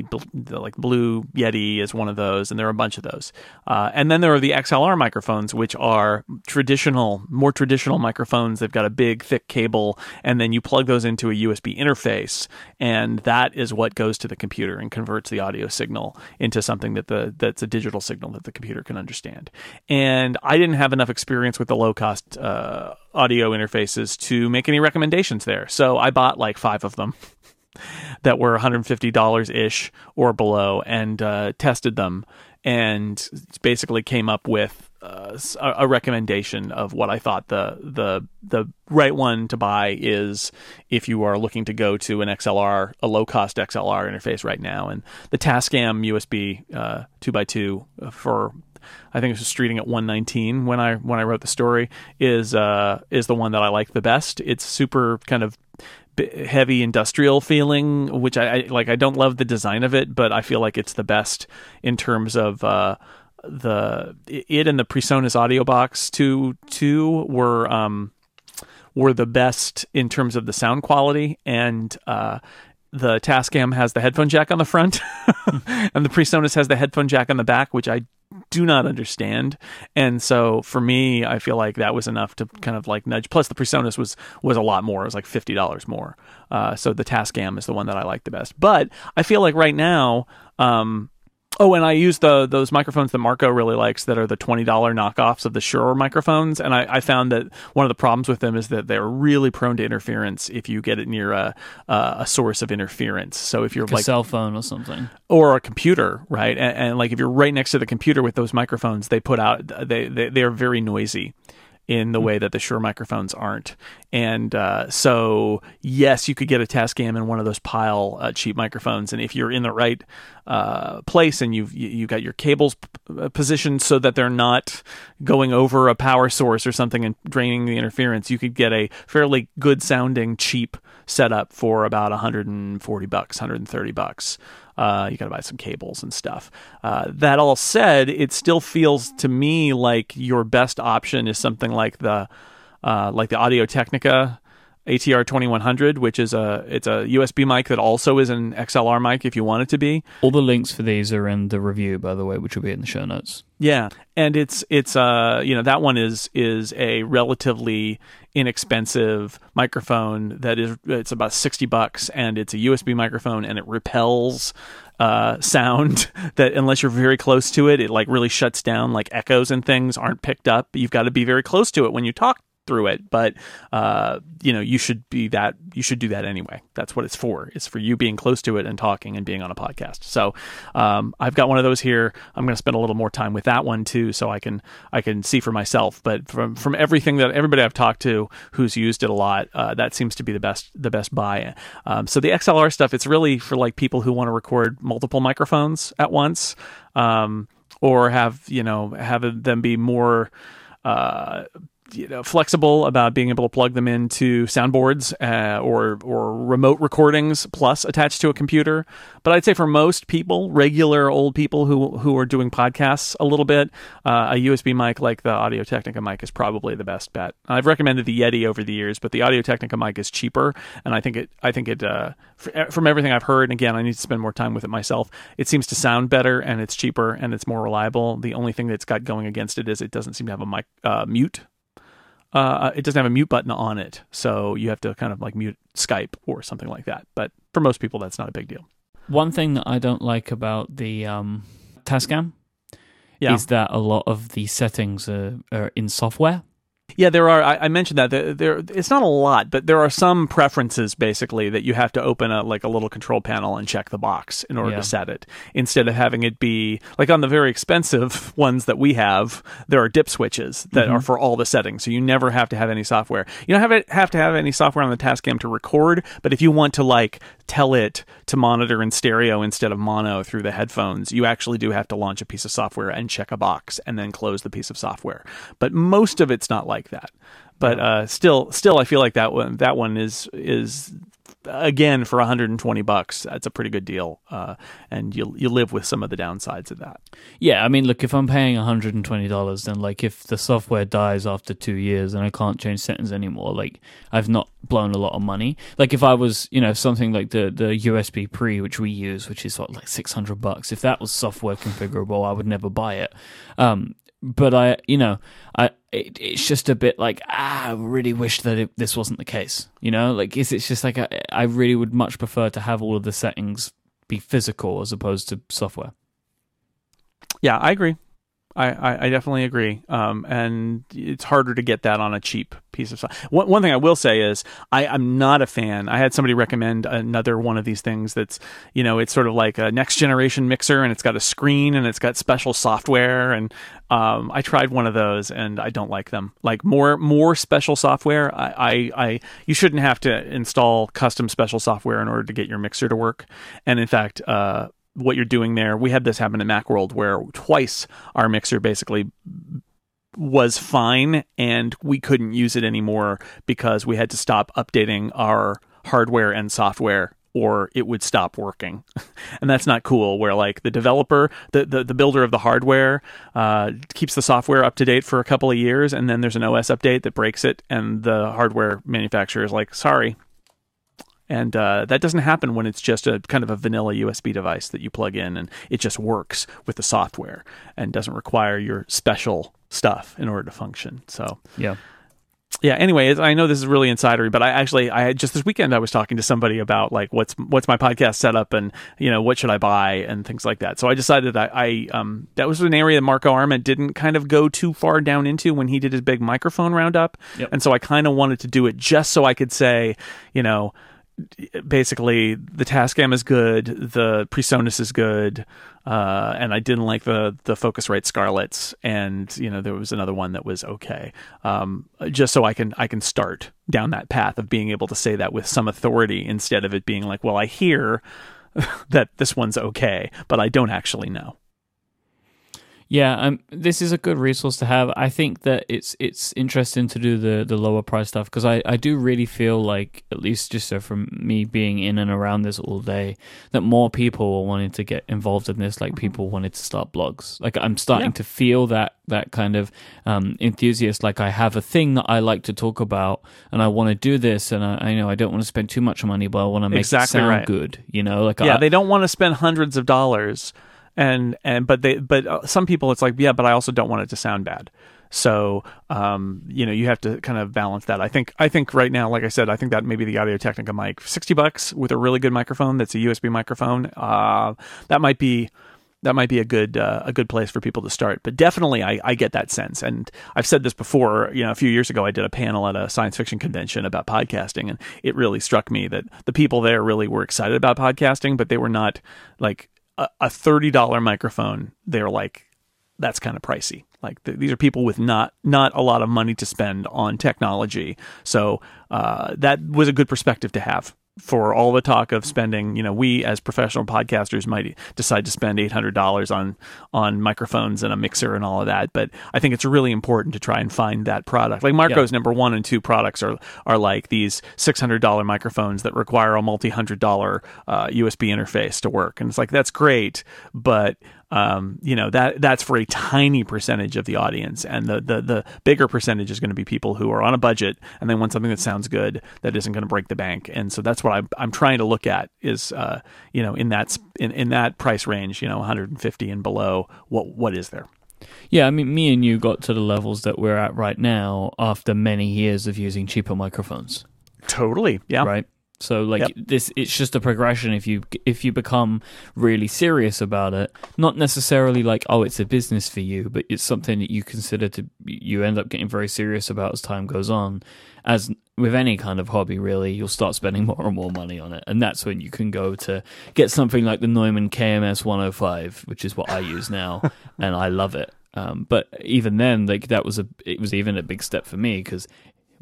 the, the like Blue Yeti is one of those, and there are a bunch of those. Uh, and then there are the XLR microphones, which are traditional, more traditional microphones. They've got a big, thick cable, and then you plug those into a USB interface, and that is what goes to the computer and converts the audio signal into something that the that's a digital signal that the computer can understand. And I didn't have enough experience with the low cost uh, audio interfaces to make any recommendations there, so I bought like five of them that were $150 ish or below and uh, tested them and basically came up with uh, a recommendation of what I thought the the the right one to buy is if you are looking to go to an XLR, a low cost XLR interface right now, and the Tascam USB uh, two x two for I think it was streeting at 119 when I when I wrote the story is uh, is the one that I like the best. It's super kind of heavy industrial feeling, which I, I, like. I don't love the design of it, but I feel like it's the best in terms of uh, the it and the PreSonus Audio Box two two were um, were the best in terms of the sound quality and. Uh, the Tascam has the headphone jack on the front, and the PreSonus has the headphone jack on the back, which I do not understand. And so for me, I feel like that was enough to kind of like nudge. Plus, the PreSonus was was a lot more. It was like fifty dollars more. Uh, so the Tascam is the one that I like the best. But I feel like right now, um, Oh, and I use the those microphones that Marco really likes that are the twenty dollar knockoffs of the Shure microphones, and I, I, found that one of the problems with them is that they're really prone to interference if you get it near a a source of interference. So if you're like, like a cell phone or something, or a computer, right, and, and, like if you're right next to the computer with those microphones, they put out they they, they are very noisy in the way that the Shure microphones aren't. And uh, so, yes, you could get a Tascam in one of those Pyle uh, cheap microphones, and if you're in the right uh, place and you've you got your cables p- uh, positioned so that they're not going over a power source or something and draining the interference, you could get a fairly good sounding cheap setup for about 140 bucks, 130 bucks. Uh, you got to buy some cables and stuff. Uh, that all said, it still feels to me like your best option is something like the uh, like the Audio Technica ATR 2100, which is a it's a USB mic that also is an XLR mic if you want it to be. All the links for these are in the review, by the way, which will be in the show notes. Yeah, and it's it's uh you know that one is is a relatively inexpensive microphone that is it's about 60 bucks and it's a USB microphone and it repels uh, sound that unless you're very close to it, it like really shuts down. Like echoes and things aren't picked up. You've got to be very close to it when you talk through it but uh, you know you should be that you should do that anyway. That's what it's for. It's for you being close to it and talking and being on a podcast. So um, i've got one of those here. I'm going to spend a little more time with that one too so i can i can see for myself. But from from everything that everybody i've talked to who's used it a lot uh, that seems to be the best the best buy. Um, so the xlr stuff it's really for like people who want to record multiple microphones at once um, or have you know have them be more uh, you know, flexible about being able to plug them into soundboards uh, or or remote recordings plus attached to a computer. But I'd say for most people, regular old people who who are doing podcasts a little bit, uh, a USB mic like the Audio Technica mic is probably the best bet. I've recommended the Yeti over the years, but the Audio Technica mic is cheaper, and I think it I think it uh, from everything I've heard. And again, I need to spend more time with it myself. It seems to sound better, and it's cheaper, and it's more reliable. The only thing that's got going against it is it doesn't seem to have a mic uh, mute uh, it doesn't have a mute button on it, so you have to kind of like mute Skype or something like that. But for most people, that's not a big deal. One thing that I don't like about the um, Tascam yeah. is that a lot of the settings are, are in software. Yeah, there are. I, I mentioned that there, there, It's not a lot, but there are some preferences basically that you have to open a like a little control panel and check the box in order Yeah. to set it. Instead of having it be like on the very expensive ones that we have, there are dip switches that are mm-hmm. for all the settings, so you never have to have any software. You don't have have to have any software on the Tascam to record, but if you want to like tell it to monitor in stereo instead of mono through the headphones, you actually do have to launch a piece of software and check a box and then close the piece of software. But most of it's not like that. But uh, still, still, I feel like that one that one is is again for 120 bucks, that's a pretty good deal, uh, and you you live with some of the downsides of that. Yeah, I mean, look, if I'm paying $120, then like if the software dies after two years and I can't change settings anymore, like I've not blown a lot of money. Like if I was, you know, something like the the USB pre, which we use, which is what like 600 bucks. If that was software configurable, I would never buy it. Um, but I, you know, I it, it's just a bit like ah, I really wish that it, this wasn't the case. You know, like it's, it's just like I, I really would much prefer to have all of the settings be physical as opposed to software. Yeah, I agree. I, I, definitely agree. Um, and it's harder to get that on a cheap piece of stuff. One, one thing I will say is I, I'm not a fan. I had somebody recommend another one of these things that's, you know, it's sort of like a next generation mixer and it's got a screen and it's got special software. And um, I tried one of those and I don't like them. Like more more special software. I, I, I you shouldn't have to install custom special software in order to get your mixer to work. And in fact, uh, what you're doing there. We had this happen at Macworld where twice our mixer basically was fine and we couldn't use it anymore because we had to stop updating our hardware and software or it would stop working. and that's not cool where like the developer, the, the, the builder of the hardware uh, keeps the software up to date for a couple of years and then there's an OS update that breaks it and the hardware manufacturer is like, sorry, and uh, that doesn't happen when it's just a kind of a vanilla USB device that you plug in and it just works with the software and doesn't require your special stuff in order to function. So yeah. Yeah. Anyway, I know this is really insidery, but I actually, I just this weekend, I was talking to somebody about like what's what's my podcast setup and you know what should I buy and things like that. So I decided that I um that was an area that Marco Arment didn't kind of go too far down into when he did his big microphone roundup, Yep. and so I kind of wanted to do it just so I could say, you know, basically the Tascam is good, the PreSonus is good, uh, and I didn't like the the Focusrite Scarletts, and you know there was another one that was okay. Um, just so I can I can start down that path of being able to say that with some authority instead of it being like, well, I hear that this one's okay, but I don't actually know. Yeah, um, this is a good resource to have. I think that it's it's interesting to do the, the lower price stuff because I, I do really feel like at least just so from me being in and around this all day that more people are wanting to get involved in this. Like people wanted to start blogs. Like I'm starting Yeah. to feel that that kind of um, enthusiast. Like I have a thing that I like to talk about and I want to do this and I, I know I don't want to spend too much money, but I want to make Exactly it sound right. good. You know, like yeah I, they don't want to spend hundreds of dollars and and but they but uh, some people it's like yeah but i also don't want it to sound bad so um you know you have to kind of balance that i think i think right now like i said i think that maybe the audio technica mic 60 bucks with a really good microphone that's a usb microphone uh that might be that might be a good uh, a good place for people to start. But definitely, I, I get that sense, and I've said this before. You know, a few years ago, I did a panel at a science fiction convention about podcasting, and it really struck me that the people there really were excited about podcasting, but they were not like a, a thirty dollar microphone, they're like, that's kind of pricey. Like th- these are people with not not a lot of money to spend on technology, so uh, that was a good perspective to have for all the talk of spending. You know, we as professional podcasters might decide to spend eight hundred dollars on on microphones and a mixer and all of that, but I think it's really important to try and find that product. Like Marco's number one and two products are are like these six hundred dollar microphones that require a multi hundred dollar uh, USB interface to work, and it's like that's great, but um, you know that that's for a tiny percentage of the audience, and the the the bigger percentage is going to be people who are on a budget and they want something that sounds good that isn't going to break the bank. And so that's what I'm I'm trying to look at is uh, you know in that in in that price range, you know 150 and below, what what is there? Yeah, I mean, me and you got to the levels that we're at right now after many years of using cheaper microphones, Totally, yeah. right? So, like Yep. this, it's just a progression. If you if you become really serious about it, not necessarily like oh, it's a business for you, but it's something that you consider to you end up getting very serious about as time goes on. As with any kind of hobby, really, you'll start spending more and more money on it, and that's when you can go to get something like the Neumann KMS 105, which is what I use now, and I love it. Um, but even then, like that was a it was even a big step for me because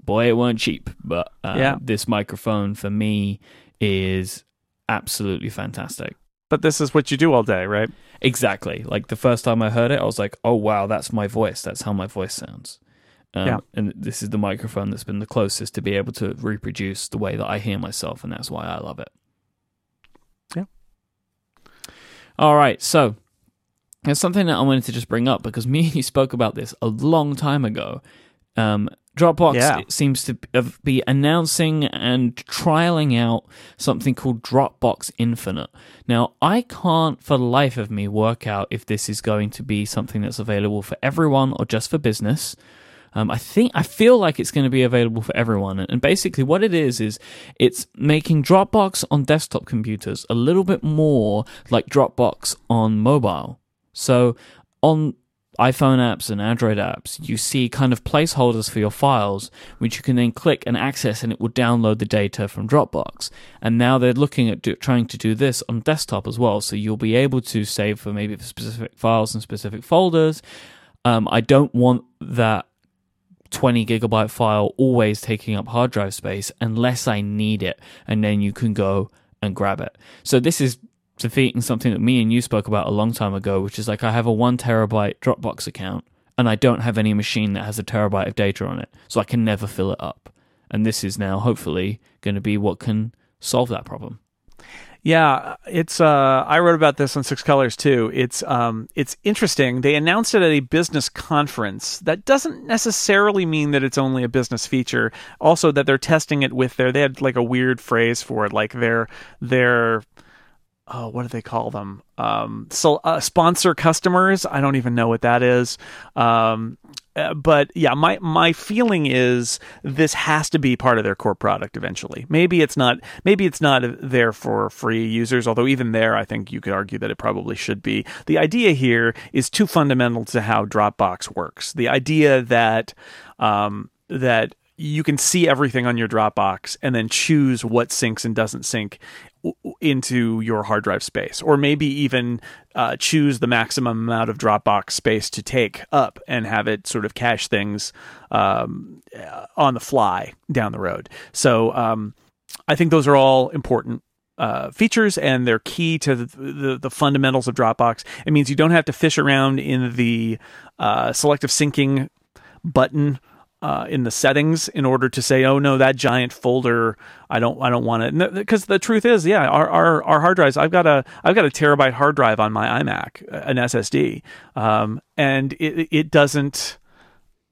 boy, it weren't cheap. But uh, Yeah. this microphone for me is absolutely fantastic. But this is what you do all day, right? Exactly. Like the first time I heard it, I was like, "Oh wow, that's my voice. That's how my voice sounds." Um, Yeah. And this is the microphone that's been the closest to be able to reproduce the way that I hear myself, and that's why I love it. Yeah. All right. So there's something that I wanted to just bring up because me and you spoke about this a long time ago. Um, Dropbox Yeah. seems to be announcing and trialing out something called Dropbox Infinite. Now, I can't for the life of me work out if this is going to be something that's available for everyone or just for business. Um, I think I feel like it's going to be available for everyone, and basically what it is is it's making Dropbox on desktop computers a little bit more like Dropbox on mobile. So on iPhone apps and Android apps, you see kind of placeholders for your files, which you can then click and access, and it will download the data from Dropbox. And now they're looking at do, trying to do this on desktop as well, so you'll be able to save for maybe specific files and specific folders. Um, I don't want that 20 gigabyte file always taking up hard drive space unless I need it, and then you can go and grab it. So this is defeating something that me and you spoke about a long time ago, which is like I have a one terabyte Dropbox account and I don't have any machine that has a terabyte of data on it, so I can never fill it up. And this is now hopefully going to be what can solve that problem. Yeah, it's. Uh, I wrote about this on Six Colors too. It's. Um, it's interesting. They announced it at a business conference. That doesn't necessarily mean that it's only a business feature. Also, that they're testing it with their. They had like a weird phrase for it, like their their. Oh, what do they call them? Um, so uh, sponsor customers. I don't even know what that is. Um, uh, but yeah, my my feeling is this has to be part of their core product eventually. Maybe it's not. Maybe it's not there for free users. Although even there, I think you could argue that it probably should be. The idea here is too fundamental to how Dropbox works. The idea that um, that you can see everything on your Dropbox and then choose what syncs and doesn't sync into your hard drive space, or maybe even uh, choose the maximum amount of Dropbox space to take up and have it sort of cache things um, on the fly down the road. So um, I think those are all important. Uh, features and they're key to the, the, the fundamentals of Dropbox. It means you don't have to fish around in the uh, selective syncing button uh, in the settings in order to say, oh no, that giant folder, I don't, I don't want it. Because the truth is, yeah, our, our, our hard drives, I've got a, I've got a terabyte hard drive on my iMac, an SSD, um, and it, it doesn't,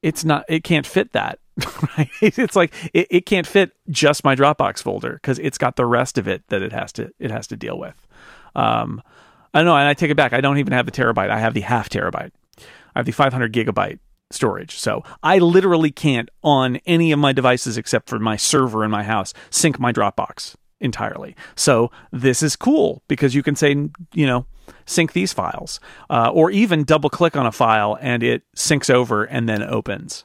it's not, it can't fit that. Right? It's like it, it can't fit just my Dropbox folder because it's got the rest of it that it has to, it has to deal with. Um, I know, and I take it back. I don't even have the terabyte. I have the half terabyte. I have the 500 gigabyte storage. So I literally can't on any of my devices except for my server in my house sync my Dropbox entirely. So this is cool because you can say, you know, sync these files, uh, or even double click on a file and it syncs over and then opens.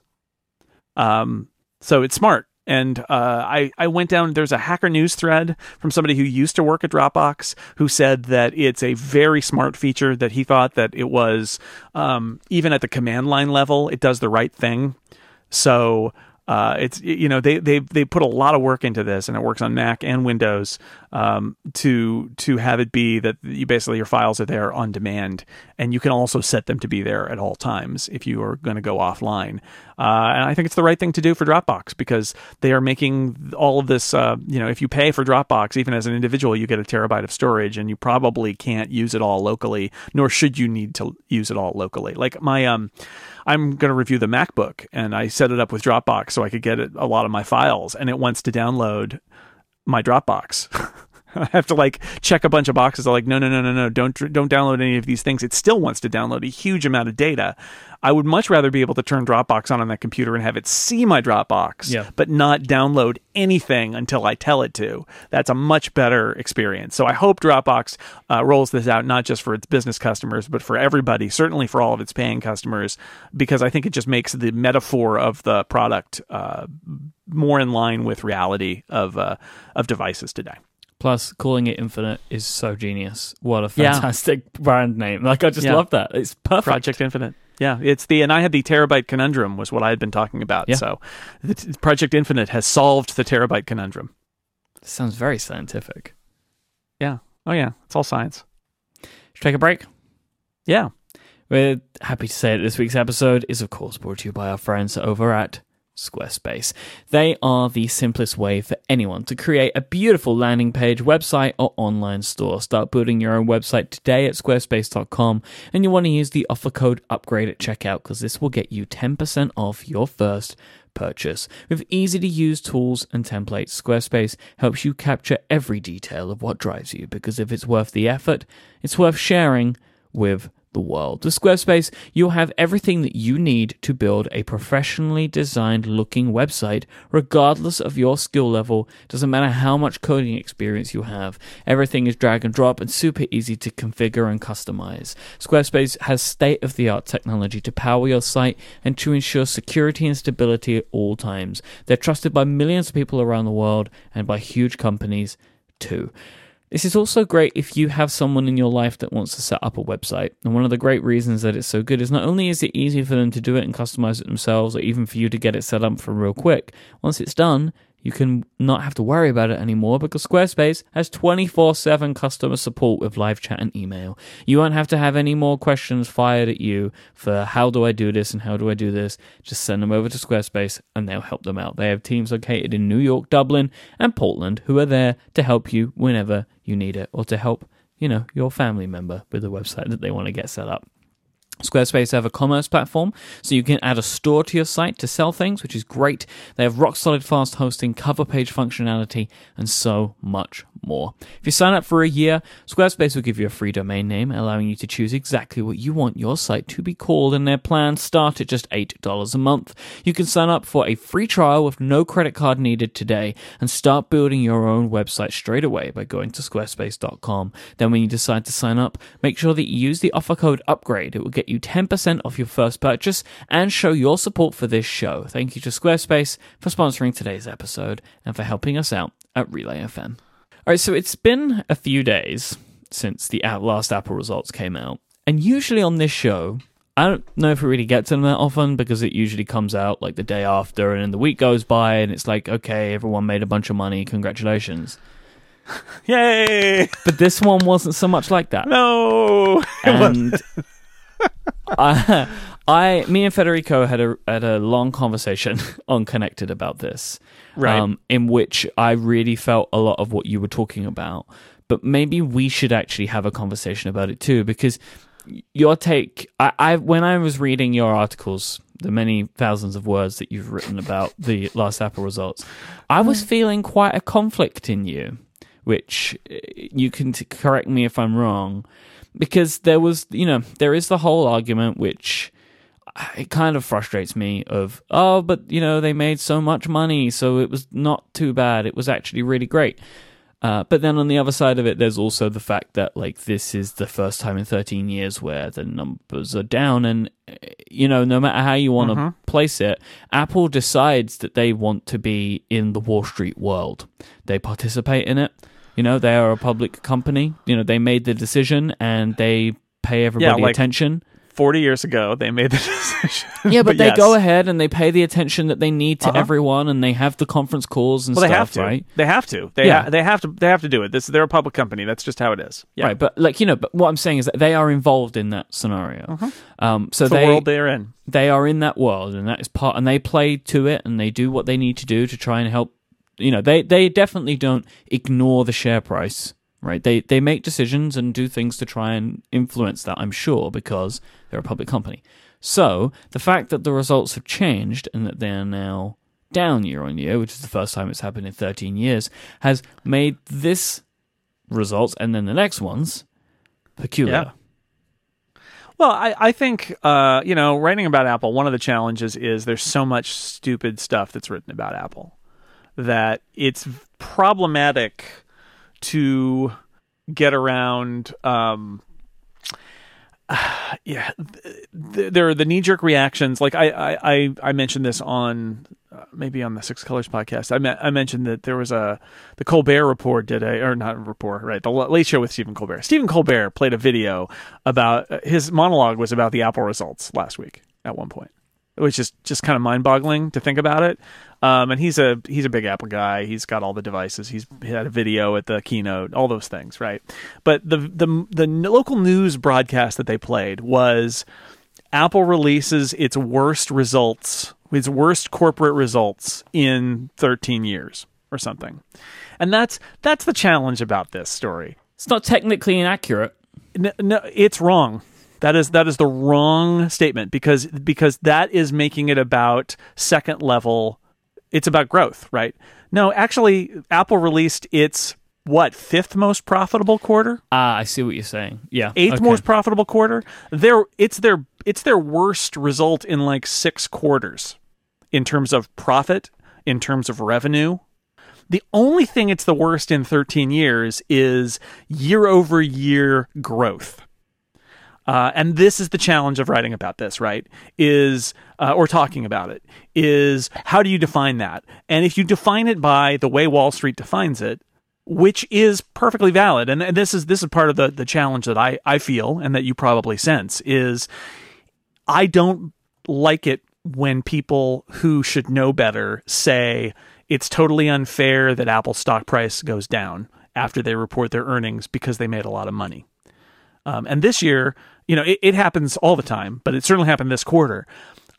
Um, so it's smart. And uh, I, I went down, there's a Hacker News thread from somebody who used to work at Dropbox who said that it's a very smart feature, that he thought that it was, um, even at the command line level, it does the right thing. So uh, it's you know they they they put a lot of work into this, and it works on Mac and Windows um, to to have it be that you basically your files are there on demand, and you can also set them to be there at all times if you are going to go offline. Uh, and I think it's the right thing to do for Dropbox because they are making all of this. Uh, you know, if you pay for Dropbox, even as an individual, you get a terabyte of storage, and you probably can't use it all locally, nor should you need to use it all locally. Like my um. I'm going to review the MacBook and I set it up with Dropbox so I could get a lot of my files and it wants to download my Dropbox. I have to like check a bunch of boxes. I'm like, no, no, no, no, no, don't don't download any of these things. It still wants to download a huge amount of data. I would much rather be able to turn Dropbox on on that computer and have it see my Dropbox, Yeah. but not download anything until I tell it to. That's a much better experience. So I hope Dropbox uh, rolls this out not just for its business customers, but for everybody. Certainly for all of its paying customers, because I think it just makes the metaphor of the product uh, more in line with reality of uh, of devices today. Plus, calling it Infinite is so genius. What a Yeah. fantastic brand name! Like I just Yeah. love that. It's perfect. Project Infinite. Yeah, it's the and I had the terabyte conundrum was what I had been talking about. Yeah. So, the t- Project Infinite has solved the terabyte conundrum. Sounds very scientific. Yeah. Oh yeah, it's all science. Should we take a break? Yeah. We're happy to say that this week's episode is, of course, brought to you by our friends over at Squarespace. They are the simplest way for anyone to create a beautiful landing page, website, or online store. Start building your own website today at squarespace.com, and you want to use the offer code upgrade at checkout because this will get you 10% off your first purchase. With easy to use tools and templates, Squarespace helps you capture every detail of what drives you because if it's worth the effort, it's worth sharing with the world. With Squarespace, you'll have everything that you need to build a professionally designed looking website, regardless of your skill level. Doesn't matter how much coding experience you have. Everything is drag and drop and super easy to configure and customize. Squarespace has state of the art technology to power your site and to ensure security and stability at all times. They're trusted by millions of people around the world and by huge companies too. This is also great if you have someone in your life that wants to set up a website. And one of the great reasons that it's so good is not only is it easy for them to do it and customize it themselves, or even for you to get it set up for real quick, once it's done, you can not have to worry about it anymore because Squarespace has 24 7 customer support with live chat and email. You won't have to have any more questions fired at you for how do I do this and how do I do this. Just send them over to Squarespace and they'll help them out. They have teams located in New York, Dublin, and Portland who are there to help you whenever you need it or to help, you know, your family member with a website that they want to get set up. Squarespace have a commerce platform, so you can add a store to your site to sell things, which is great. They have rock solid fast hosting, cover page functionality, and so much more. If you sign up for a year, Squarespace will give you a free domain name, allowing you to choose exactly what you want your site to be called, and their plans start at just $8 a month. You can sign up for a free trial with no credit card needed today and start building your own website straight away by going to squarespace.com. Then when you decide to sign up, make sure that you use the offer code UPGRADE. It will get you 10% off your first purchase and show your support for this show. Thank you to Squarespace for sponsoring today's episode and for helping us out at Relay FM. All right, so it's been a few days since the last Apple results came out. And usually on this show, I don't know if we really get to them that often because it usually comes out like the day after and then the week goes by and it's like, okay, everyone made a bunch of money, congratulations. Yay! But this one wasn't so much like that. No. And I, I, me and Federico had a had a long conversation on Connected about this, Right. Um, in which I really felt a lot of what you were talking about. But maybe we should actually have a conversation about it too, because your take. I, I when I was reading your articles, the many thousands of words that you've written about the last Apple results, I was feeling quite a conflict in you, which uh, you can t- correct me if I'm wrong because there was you know there is the whole argument which uh, it kind of frustrates me of oh but you know they made so much money so it was not too bad. It was actually really great. Uh, but then on the other side of it there's also the fact that like this is the first time in 13 years where the numbers are down and uh, you know no matter how you want to place it apple decides that they want to be in the wall street world. They participate in it you know, they are a public company. You know, they made the decision and they pay everybody like- attention. 40 years ago, they made the decision. Yeah, but, they yes. go ahead and they pay the attention that they need to Uh-huh. everyone, and they have the conference calls and Well, they stuff, have to. right? They have to. They Yeah. ha- they have to. They have to do it. This they're a public company. That's just how it is. Yeah. Right, but like you know, but what I'm saying is that they are involved in that scenario. Um, so the they world they're in. they are in that world, and that is part, and they play to it, and they do what they need to do to try and help. You know, they they definitely don't ignore the share price, right? They they make decisions and do things to try and influence that. I'm sure because they're a public company. So the fact that the results have changed and that they are now down year on year, which is the first time it's happened in 13 years, has made this results and then the next ones peculiar. yeah. Well, I, I think uh, you know, writing about Apple, one of the challenges is there's so much stupid stuff that's written about Apple that it's problematic to get around. Um, yeah, th- there are the knee jerk reactions. Like I, I, I, mentioned this on uh, maybe on the Six Colors podcast. I, me- I mentioned that there was a the Colbert Report did a or not a report right the Late Show with Stephen Colbert. Stephen Colbert played a video about uh, his monologue was about the Apple results last week at one point. which is just kind of mind-boggling to think about it. Um, and he's a he's a big Apple guy. He's got all the devices. He's he had a video at the keynote, all those things, right? But the the the local news broadcast that they played was Apple releases its worst results, its worst corporate results in 13 years or something. And that's that's the challenge about this story. It's not technically inaccurate. No, no, it's wrong. That is that is the wrong statement because because that is making it about second level. It's about growth, right? No, actually, Apple released its what fifth most profitable quarter, Ah, I see what you're saying. Yeah. eighth okay. most profitable quarter. Their it's their it's their worst result in like six quarters in terms of profit, in terms of revenue. The only thing it's the worst in 13 years is year over year growth. Uh, and this is the challenge of writing about this, right? Is uh, or talking about it is how do you define that? And if you define it by the way Wall Street defines it, which is perfectly valid, and this is this is part of the the challenge that I I feel and that you probably sense is I don't like it when people who should know better say it's totally unfair that Apple's stock price goes down after they report their earnings because they made a lot of money. Um, and this year, you know, it, it, happens all the time, but it certainly happened this quarter.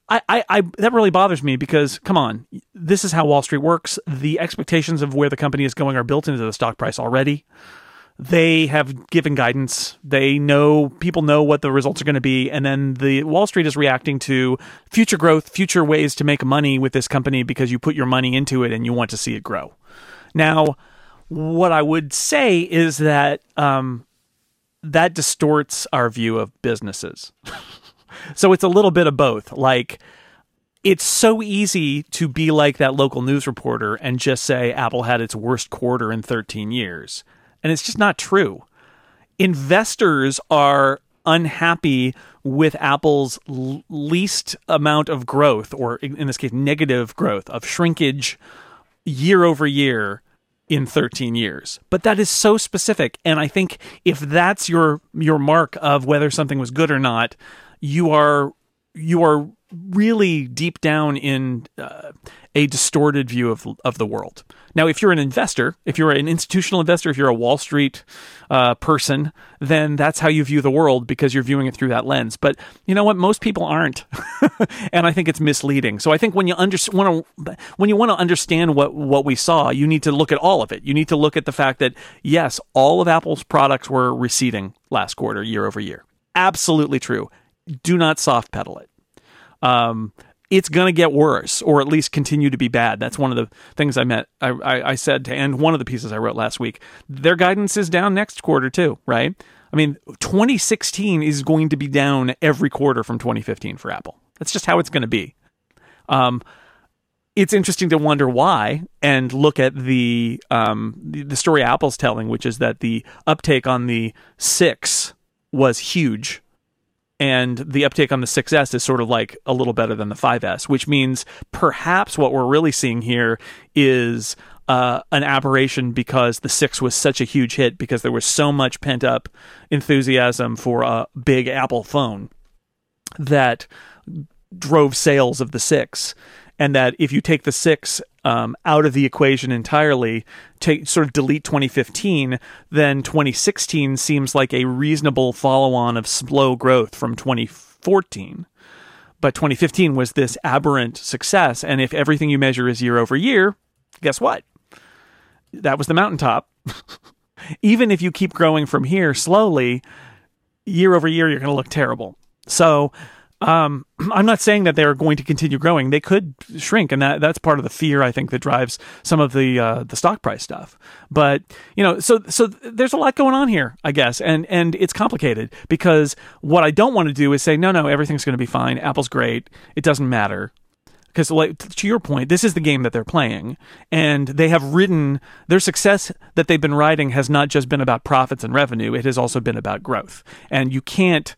I, I, I, that really bothers me because, come on, this is how Wall Street works. The expectations of where the company is going are built into the stock price already. They have given guidance. They know people know what the results are going to be, and then the Wall Street is reacting to future growth, future ways to make money with this company because you put your money into it and you want to see it grow. Now, what I would say is that um, that distorts our view of businesses. so it's a little bit of both. Like, it's so easy to be like that local news reporter and just say Apple had its worst quarter in 13 years. And it's just not true. Investors are unhappy with Apple's l- least amount of growth, or in this case, negative growth of shrinkage year over year in 13 years. But that is so specific and I think if that's your your mark of whether something was good or not, you are you are really deep down in uh, a distorted view of of the world. Now, if you're an investor, if you're an institutional investor, if you're a Wall Street uh, person, then that's how you view the world because you're viewing it through that lens. But you know what? Most people aren't, and I think it's misleading. So I think when you under, want to when you want to understand what what we saw, you need to look at all of it. You need to look at the fact that yes, all of Apple's products were receding last quarter, year over year. Absolutely true. Do not soft pedal it. Um, it's going to get worse or at least continue to be bad. That's one of the things I meant. I, I, I, said to end one of the pieces I wrote last week. Their guidance is down next quarter too, right? I mean, 2016 is going to be down every quarter from 2015 for Apple. That's just how it's going to be. Um, it's interesting to wonder why and look at the, um, the the story Apple's telling, which is that the uptake on the six was huge and the uptake on the 6S is sort of like a little better than the 5S, which means perhaps what we're really seeing here is uh, an aberration because the 6 was such a huge hit because there was so much pent up enthusiasm for a big Apple phone that drove sales of the 6 and that if you take the 6 um, out of the equation entirely, take sort of delete 2015, then 2016 seems like a reasonable follow on of slow growth from 2014. But 2015 was this aberrant success. And if everything you measure is year over year, guess what? That was the mountaintop. Even if you keep growing from here slowly, year over year, you're going to look terrible. So, um, I'm not saying that they're going to continue growing. They could shrink, and that that's part of the fear I think that drives some of the uh, the stock price stuff. But you know, so so there's a lot going on here, I guess, and and it's complicated because what I don't want to do is say no, no, everything's going to be fine. Apple's great. It doesn't matter. Because, like, to your point, this is the game that they're playing, and they have ridden their success that they've been riding has not just been about profits and revenue; it has also been about growth. And you can't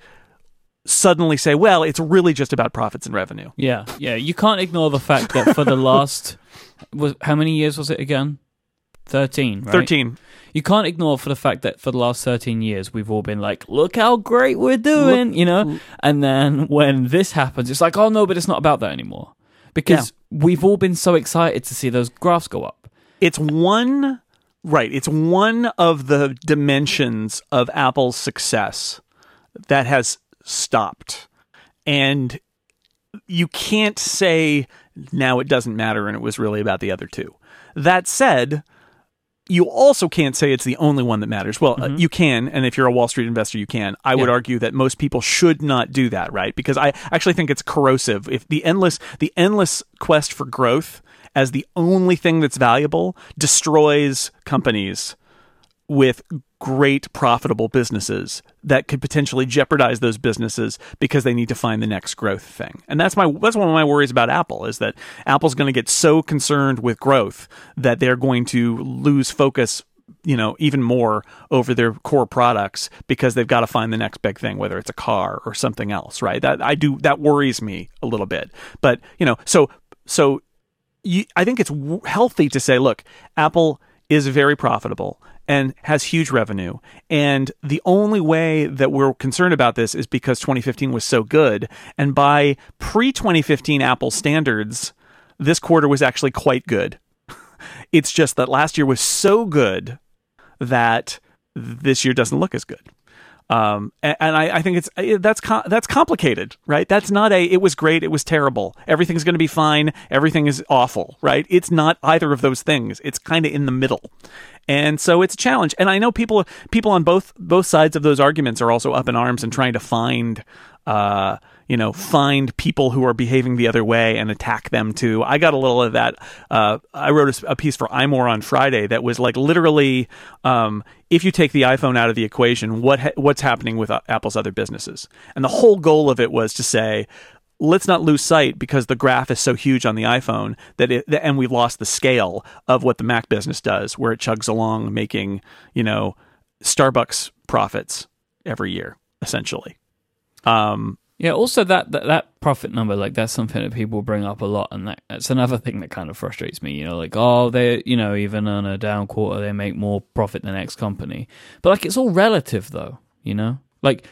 suddenly say, well, it's really just about profits and revenue. Yeah, yeah. You can't ignore the fact that for the last was how many years was it again? 13, right? 13. You can't ignore for the fact that for the last 13 years we've all been like, look how great we're doing, you know? And then when this happens, it's like, oh no, but it's not about that anymore. Because we've all been so excited to see those graphs go up. It's one right, it's one of the dimensions of Apple's success that has stopped. And you can't say now it doesn't matter and it was really about the other two. That said, you also can't say it's the only one that matters. Well, uh, you can, and if you're a Wall Street investor, you can. I would argue that most people should not do that, right? Because I actually think it's corrosive. If the endless, the endless quest for growth as the only thing that's valuable destroys companies with great profitable businesses that could potentially jeopardize those businesses because they need to find the next growth thing. And that's my that's one of my worries about Apple is that Apple's going to get so concerned with growth that they're going to lose focus you know even more over their core products because they've got to find the next big thing whether it's a car or something else right? That I do that worries me a little bit. But you know so so you, I think it's healthy to say, look, Apple is very profitable and has huge revenue. And the only way that we're concerned about this is because 2015 was so good. And by pre 2015 Apple standards, this quarter was actually quite good. It's just that last year was so good that this year doesn't look as good. Um, and, and I, I think it's that's that's complicated, right? That's not a it was great, it was terrible. Everything's going to be fine. Everything is awful, right? It's not either of those things. It's kind of in the middle, and so it's a challenge. And I know people people on both both sides of those arguments are also up in arms and trying to find. Uh, you know, find people who are behaving the other way and attack them too. I got a little of that. Uh, I wrote a, a piece for iMore on Friday that was like literally, um, if you take the iPhone out of the equation, what ha- what's happening with uh, Apple's other businesses? And the whole goal of it was to say, let's not lose sight because the graph is so huge on the iPhone that it, and we've lost the scale of what the Mac business does, where it chugs along making you know Starbucks profits every year essentially. Um, Yeah, also that, that that profit number, like that's something that people bring up a lot, and that, that's another thing that kind of frustrates me. You know, like oh, they, you know, even on a down quarter, they make more profit than X company, but like it's all relative, though. You know, like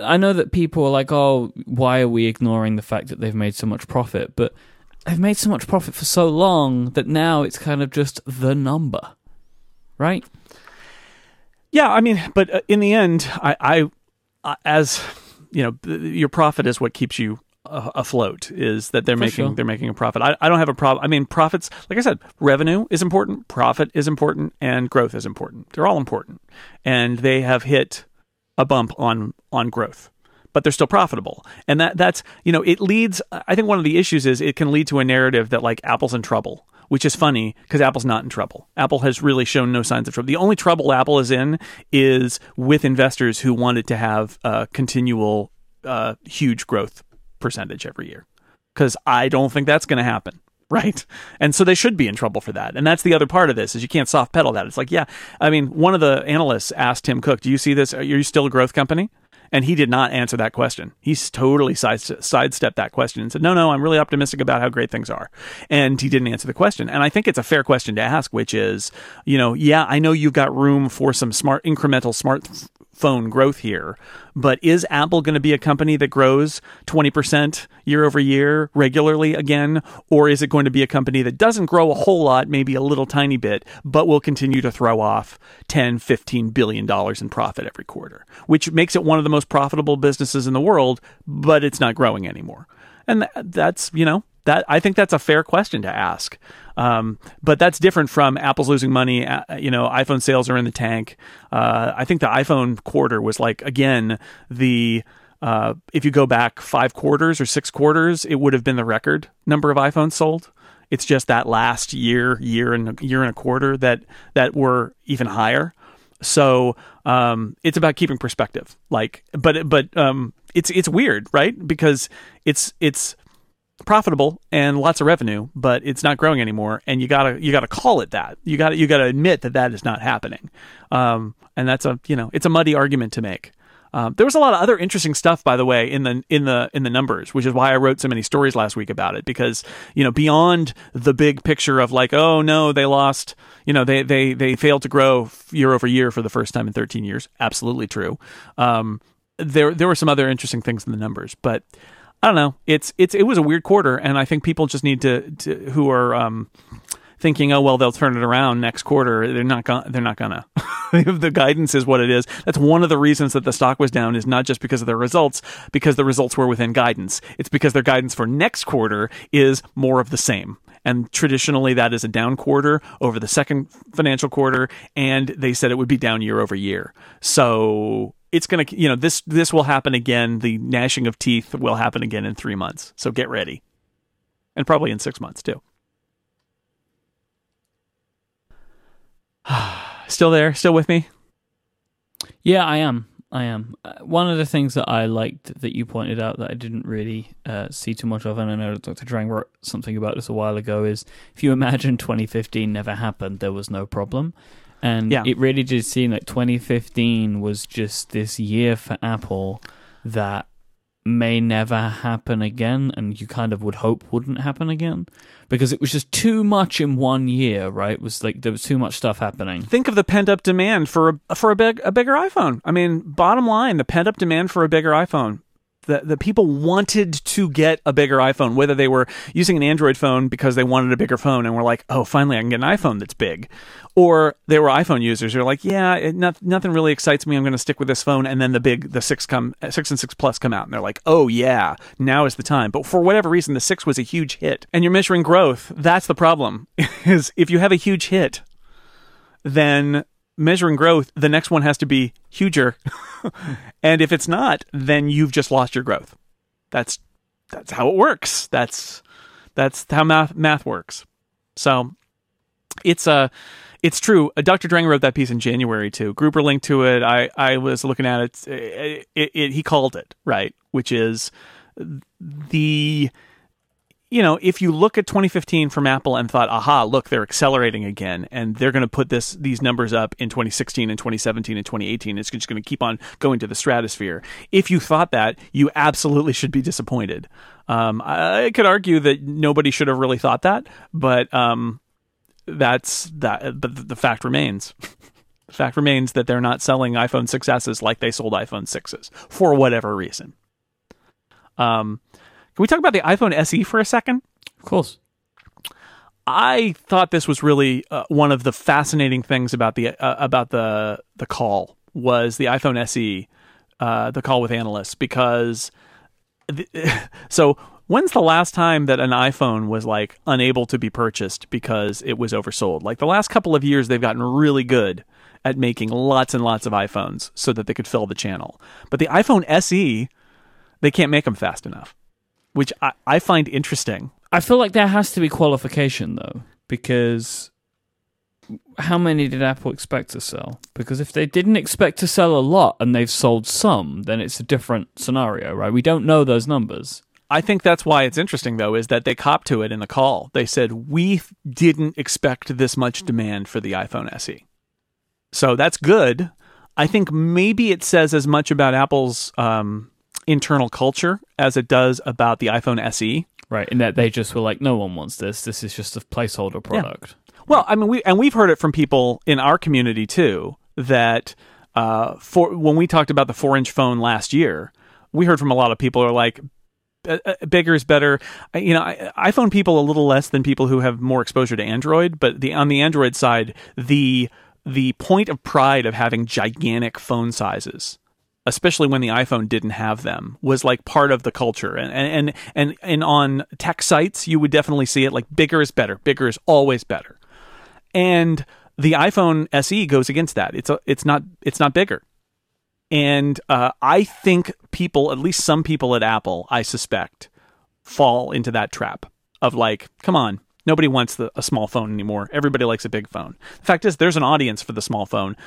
I know that people are like, oh, why are we ignoring the fact that they've made so much profit? But they've made so much profit for so long that now it's kind of just the number, right? Yeah, I mean, but uh, in the end, I, I, I as you know, your profit is what keeps you uh, afloat. Is that they're For making sure. they're making a profit? I, I don't have a problem. I mean, profits, like I said, revenue is important, profit is important, and growth is important. They're all important, and they have hit a bump on on growth. But they're still profitable, and that that's you know it leads. I think one of the issues is it can lead to a narrative that like Apple's in trouble, which is funny because Apple's not in trouble. Apple has really shown no signs of trouble. The only trouble Apple is in is with investors who wanted to have continual uh, huge growth percentage every year. Because I don't think that's going to happen, right? And so they should be in trouble for that. And that's the other part of this is you can't soft pedal that. It's like, yeah, I mean, one of the analysts asked Tim Cook, "Do you see this? Are you still a growth company?" And he did not answer that question. He's totally sidestepped that question and said, no, no, I'm really optimistic about how great things are. And he didn't answer the question. And I think it's a fair question to ask, which is, you know, yeah, I know you've got room for some smart, incremental smartphone growth here, but is Apple going to be a company that grows 20% year over year regularly again? Or is it going to be a company that doesn't grow a whole lot, maybe a little tiny bit, but will continue to throw off 10, 15 billion dollars in profit every quarter, which makes it one of the most profitable businesses in the world, but it's not growing anymore. And that's, you know, that I think that's a fair question to ask. Um, but that's different from Apple's losing money. Uh, you know, iPhone sales are in the tank. Uh, I think the iPhone quarter was like again the uh, if you go back five quarters or six quarters, it would have been the record number of iPhones sold. It's just that last year, year and year and a quarter that that were even higher. So um, it's about keeping perspective. Like, but but um, it's it's weird, right? Because it's it's profitable and lots of revenue, but it's not growing anymore. And you gotta you gotta call it that. You gotta you gotta admit that that is not happening. Um, and that's a you know it's a muddy argument to make. Um, there was a lot of other interesting stuff, by the way, in the in the in the numbers, which is why I wrote so many stories last week about it. Because you know, beyond the big picture of like, oh no, they lost, you know, they they they failed to grow year over year for the first time in 13 years. Absolutely true. Um, there there were some other interesting things in the numbers, but I don't know. It's it's it was a weird quarter, and I think people just need to, to who are um, thinking, oh well, they'll turn it around next quarter. They're not gonna. They're not gonna. the guidance is what it is. That's one of the reasons that the stock was down. Is not just because of their results, because the results were within guidance. It's because their guidance for next quarter is more of the same. And traditionally, that is a down quarter over the second financial quarter, and they said it would be down year over year. So it's going to, you know, this this will happen again. The gnashing of teeth will happen again in three months. So get ready, and probably in six months too. Still there? Still with me? Yeah, I am. I am. Uh, one of the things that I liked that you pointed out that I didn't really uh, see too much of, and I know Dr. Drang wrote something about this a while ago, is if you imagine 2015 never happened, there was no problem. And Yeah. it really did seem like 2015 was just this year for Apple that may never happen again, and you kind of would hope wouldn't happen again because it was just too much in one year, right? It was like there was too much stuff happening. Think of the pent up demand for a, for a big a bigger iPhone. I mean, bottom line, the pent up demand for a bigger iPhone. The, the people wanted to get a bigger iPhone, whether they were using an Android phone because they wanted a bigger phone and were like, oh, finally I can get an iPhone that's big. Or they were iPhone users who are like, yeah, it, not, nothing really excites me. I'm going to stick with this phone. And then the big, the six come, six and six plus come out and they're like, oh yeah, now is the time. But for whatever reason, the six was a huge hit and you're measuring growth. That's the problem is if you have a huge hit, then measuring growth, the next one has to be huger. and if it's not, then you've just lost your growth. That's that's how it works. That's that's how math math works. So it's uh it's true. Uh, Dr. Drang wrote that piece in January too. Gruber linked to it. I I was looking at it. It, it, it he called it right, which is the you know, if you look at 2015 from Apple and thought, aha, look, they're accelerating again, and they're going to put this these numbers up in 2016 and 2017 and 2018, it's just going to keep on going to the stratosphere. If you thought that, you absolutely should be disappointed. Um, I could argue that nobody should have really thought that, but um, that's that. But the fact remains. the fact remains that they're not selling iPhone 6s like they sold iPhone 6s for whatever reason. Um, can we talk about the iPhone SE for a second? Of course. I thought this was really uh, one of the fascinating things about the uh, about the the call was the iPhone SE, uh, the call with analysts because the, so when's the last time that an iPhone was like unable to be purchased because it was oversold? Like the last couple of years, they've gotten really good at making lots and lots of iPhones so that they could fill the channel. But the iPhone SE, they can't make them fast enough, which I, I find interesting. I feel like there has to be qualification though, because how many did Apple expect to sell? Because if they didn't expect to sell a lot and they've sold some, then it's a different scenario, right? We don't know those numbers. I think that's why it's interesting, though, is that they copped to it in the call. They said, We didn't expect this much demand for the iPhone SE. So that's good. I think maybe it says as much about Apple's um, internal culture as it does about the iPhone. SE. Right, in that they just were like, no one wants this. This is just a placeholder product. Well, I mean, we and we've heard it from people in our community too that uh, for when we talked about the four-inch phone last year, we heard from a lot of people who are like, "Uh, bigger is better. You know, iPhone people a little less than people who have more exposure to Android, but the on the Android side, the the point of pride of having gigantic phone sizes especially when the iPhone didn't have them, was like part of the culture. And and and and on tech sites, you would definitely see it like bigger is better. Bigger is always better. And the iPhone SE goes against that. It's a, it's not it's not bigger. And uh, I think people, at least some people at Apple, I suspect, fall into that trap of like, come on, nobody wants the, a small phone anymore. Everybody likes a big phone. The fact is, there's an audience for the small phone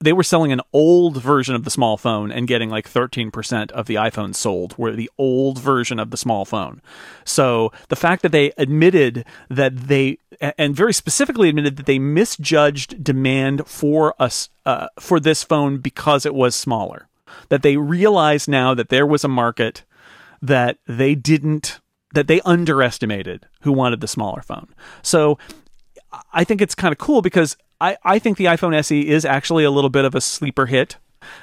they were selling an old version of the small phone and getting like 13% of the iPhones sold were the old version of the small phone. So the fact that they admitted that they and very specifically admitted that they misjudged demand for us uh, for this phone because it was smaller. that they realize now that there was a market that they didn't that they underestimated who wanted the smaller phone. So I think it's kind of cool because I, I think the iPhone SE is actually a little bit of a sleeper hit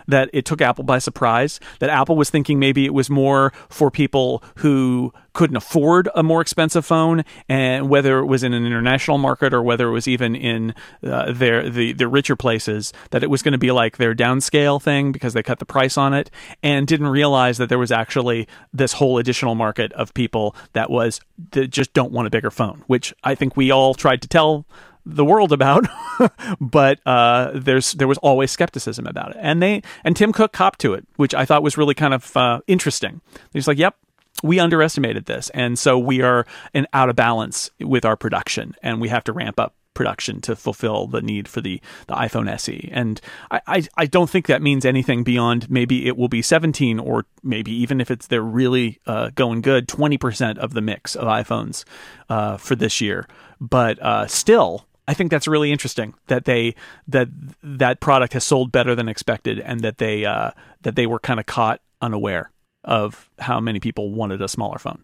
that it took Apple by surprise, that Apple was thinking maybe it was more for people who couldn't afford a more expensive phone, and whether it was in an international market or whether it was even in uh, their the, the richer places, that it was going to be like their downscale thing because they cut the price on it, and didn't realize that there was actually this whole additional market of people that was that just don't want a bigger phone, which I think we all tried to tell the world about, but uh, there's there was always skepticism about it, and they and Tim Cook copped to it, which I thought was really kind of uh, interesting. He's like, "Yep, we underestimated this, and so we are in out of balance with our production, and we have to ramp up." production to fulfill the need for the, the iPhone SE. And I, I, I, don't think that means anything beyond maybe it will be 17 or maybe even if it's they're really uh, going good, 20% of the mix of iPhones uh, for this year. But uh, still, I think that's really interesting that they that that product has sold better than expected, and that they uh, that they were kind of caught unaware of how many people wanted a smaller phone.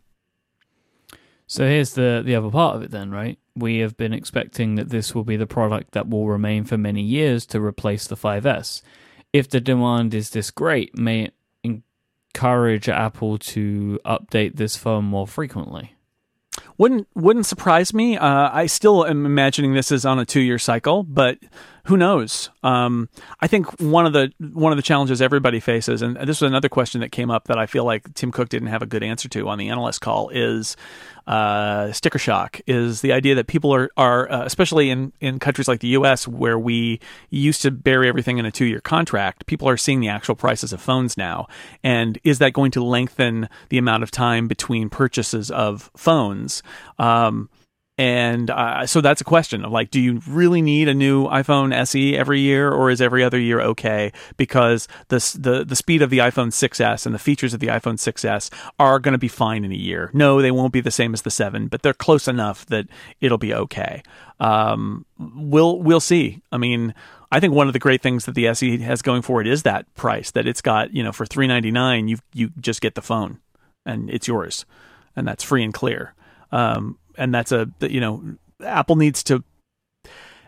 So here's the the other part of it then, right? We have been expecting that this will be the product that will remain for many years to replace the 5S. If the demand is this great, may it encourage Apple to update this phone more frequently? Wouldn't wouldn't surprise me. Uh, I still am imagining this is on a two year cycle, but who knows? Um, I think one of the one of the challenges everybody faces, and this was another question that came up that I feel like Tim Cook didn't have a good answer to on the analyst call, is uh, sticker shock. Is the idea that people are are uh, especially in in countries like the U.S. where we used to bury everything in a two year contract, people are seeing the actual prices of phones now, and is that going to lengthen the amount of time between purchases of phones? Um, and uh, so that's a question of like, do you really need a new iPhone SE every year, or is every other year okay? Because the the the speed of the iPhone 6s and the features of the iPhone 6s are going to be fine in a year. No, they won't be the same as the seven, but they're close enough that it'll be okay. Um, we'll we'll see. I mean, I think one of the great things that the SE has going for it is that price that it's got. You know, for three ninety nine, you you just get the phone, and it's yours, and that's free and clear. Um, and that's a you know Apple needs to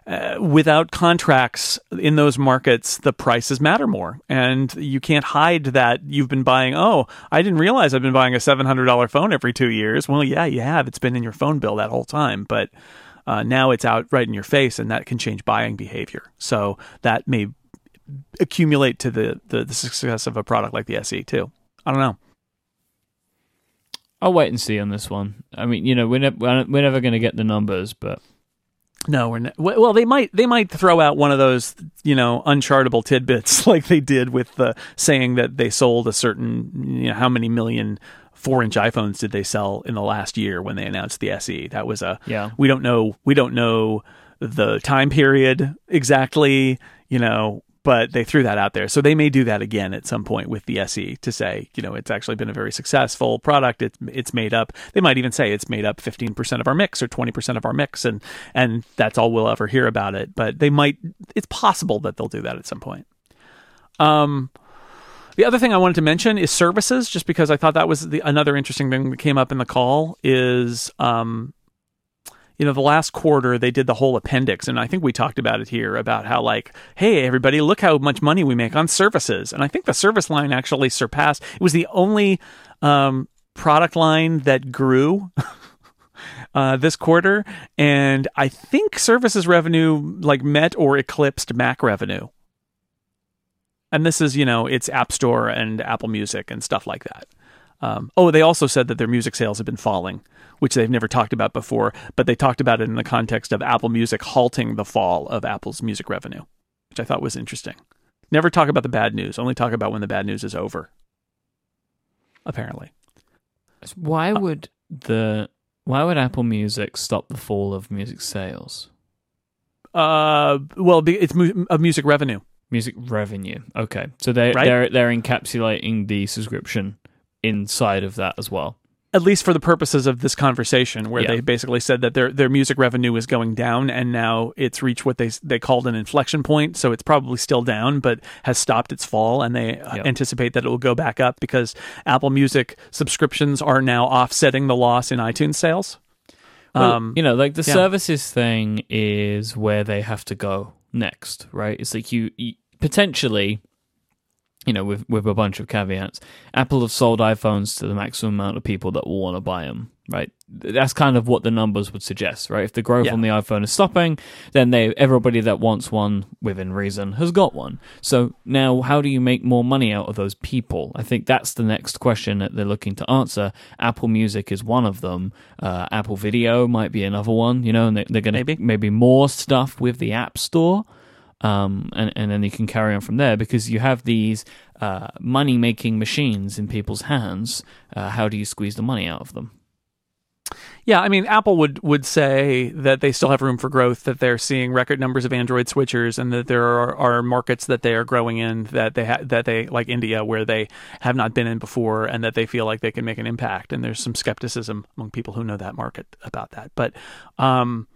uh, without contracts in those markets, the prices matter more, and you can't hide that you've been buying. Oh, I didn't realize I've been buying a seven hundred dollar phone every two years. Well, yeah, you have. It's been in your phone bill that whole time, but uh, now it's out right in your face, and that can change buying behavior. So that may accumulate to the, the, the success of a product like the SE too. I don't know. I'll wait and see on this one. I mean, you know, we're, ne- we're never going to get the numbers, but no, we're not. Well, they might they might throw out one of those you know unchartable tidbits like they did with the saying that they sold a certain you know how many million four inch iPhones did they sell in the last year when they announced the SE. That was a yeah. We don't know. We don't know the time period exactly. You know, but they threw that out there. So they may do that again at some point with the SE to say, you know, it's actually been a very successful product. It's it's made up. They might even say it's made up 15% of our mix or 20% of our mix and and that's all we'll ever hear about it, but they might it's possible that they'll do that at some point. Um the other thing I wanted to mention is services, just because I thought that was the, another interesting thing that came up in the call. Is um, you know, the last quarter they did the whole appendix, and I think we talked about it here about how like, hey, everybody, look how much money we make on services, and I think the service line actually surpassed. It was the only um, product line that grew. Uh, this quarter, and I think services revenue like met or eclipsed Mac revenue. And this is, you know, it's App Store and Apple Music and stuff like that. Um, oh, they also said that their music sales have been falling which they've never talked about before, but they talked about it in the context of Apple Music halting the fall of Apple's music revenue, which I thought was interesting. Never talk about the bad news, only talk about when the bad news is over. Apparently. Why uh, would the why would Apple Music stop the fall of music sales? Uh, well, it's mu- of music revenue. Music revenue. Okay, so they right? they're they're encapsulating the subscription inside of that as well. at least for the purposes of this conversation, where Yeah. they basically said that their their music revenue is going down, and now it's reached what they they called an inflection point. So it's probably still down, but has stopped its fall, and they uh, anticipate that it will go back up because Apple Music subscriptions are now offsetting the loss in iTunes sales. Well, um, you know, like the yeah. services thing is where they have to go next, right? It's like you, you potentially, you know, with with a bunch of caveats, Apple have sold iPhones to the maximum amount of people that will want to buy them, right? That's kind of what the numbers would suggest, right? If the growth Yeah. on the iPhone is stopping, then they everybody that wants one within reason has got one. So now, how do you make more money out of those people? I think that's the next question that they're looking to answer. Apple Music is one of them. Uh, Apple Video might be another one. You know, and they, they're going to Maybe. maybe more stuff with the App Store um, and and then you can carry on from there because you have these uh, money making machines in people's hands. Uh, how do you squeeze the money out of them? Yeah, I mean, Apple would would say that they still have room for growth, that they're seeing record numbers of Android switchers, and that there are, are markets that they are growing in that they ha- that they like India, where they have not been in before, and that they feel like they can make an impact. And there's some skepticism among people who know that market about that, but um,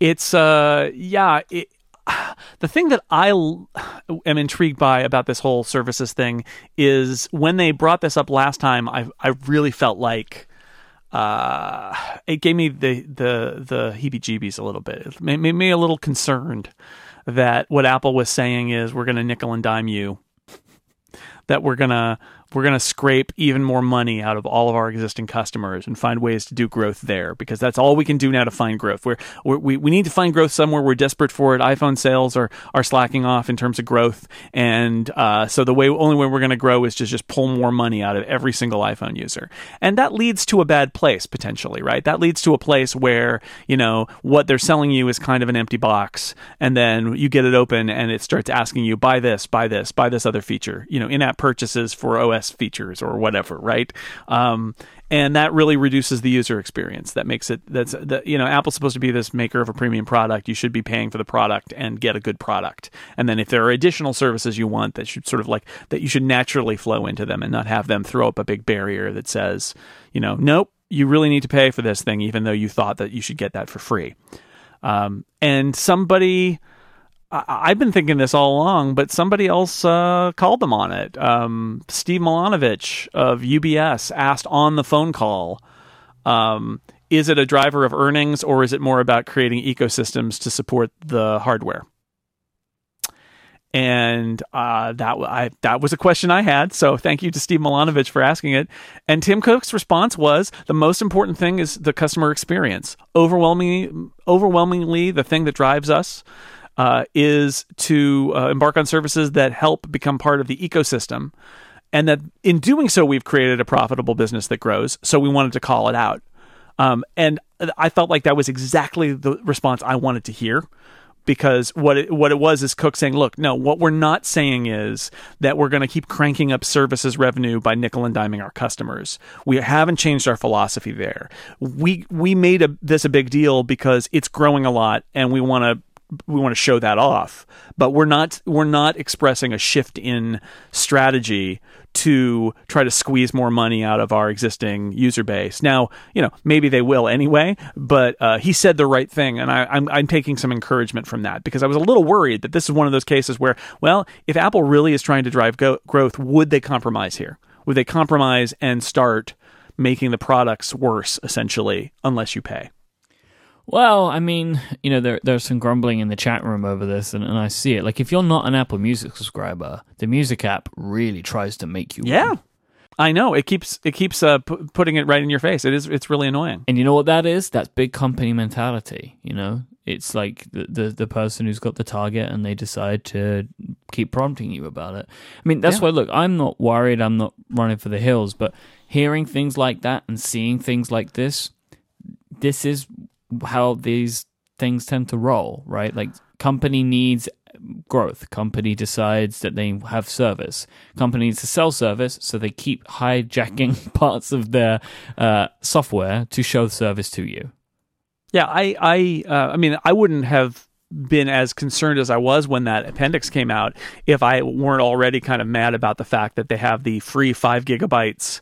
it's uh, yeah. It, the thing that I l- am intrigued by about this whole services thing is when they brought this up last time, I I really felt like uh, it gave me the the the heebie-jeebies a little bit. It made, made me a little concerned that what Apple was saying is we're going to nickel and dime you, that we're gonna we're gonna scrape even more money out of all of our existing customers and find ways to do growth there because that's all we can do now to find growth. We're, we we need to find growth somewhere. We're desperate for it. iPhone sales are are slacking off in terms of growth, and uh, so the way only way we're going to grow is to just pull more money out of every single iPhone user, and that leads to a bad place potentially, right? That leads to a place where you know what they're selling you is kind of an empty box, and then you get it open and it starts asking you buy this, buy this, buy this other feature, you know, in-app purchases for OS features or whatever, right? Um, and that really reduces the user experience. That makes it that's that you know Apple's supposed to be this maker of a premium product. You should be paying for the product and get a good product. And then if there are additional services you want that should sort of like that you should naturally flow into them and not have them throw up a big barrier that says, you know, nope, you really need to pay for this thing even though you thought that you should get that for free. Um, and somebody I- I've been thinking this all along, but somebody else uh, called them on it. Um, Steve Milunovich of UBS asked on the phone call, um, "Is it a driver of earnings, or is it more about creating ecosystems to support the hardware?" And uh, that I, that was a question I had. So thank you to Steve Milunovich for asking it. And Tim Cook's response was the most important thing is the customer experience. Overwhelmingly, overwhelmingly, the thing that drives us uh, is to uh, embark on services that help become part of the ecosystem. And that in doing so, we've created a profitable business that grows. So we wanted to call it out. Um, and I felt like that was exactly the response I wanted to hear because what it, what it was is Cook saying, "Look, no, what we're not saying is that we're going to keep cranking up services revenue by nickel and diming our customers. We haven't changed our philosophy there. We we made a, this a big deal because it's growing a lot, and we want to." We want to show that off, but we're not we're not expressing a shift in strategy to try to squeeze more money out of our existing user base. Now, you know, maybe they will anyway, but uh, he said the right thing, and I, I'm, I'm taking some encouragement from that because I was a little worried that this is one of those cases where, well, if Apple really is trying to drive go- growth, would they compromise here? Would they compromise and start making the products worse, essentially, unless you pay? Well, I mean, you know, there there's some grumbling in the chat room over this, and, and I see it. Like, if you're not an Apple Music subscriber, the Music app really tries to make you. Yeah. one. I know it keeps it keeps uh, pu- putting it right in your face. It is it's really annoying. And you know what that is? That's big company mentality. You know, it's like the, the the person who's got the target, and they decide to keep prompting you about it. I mean, that's Yeah. why. Look, I'm not worried. I'm not running for the hills, but hearing things like that and seeing things like this, this is how these things tend to roll, right? Like company needs growth. Company decides that they have service. Company needs to sell service, so they keep hijacking parts of their uh, software to show the service to you. Yeah, I I uh, I mean, I wouldn't have been as concerned as I was when that appendix came out if I weren't already kind of mad about the fact that they have the free five gigabytes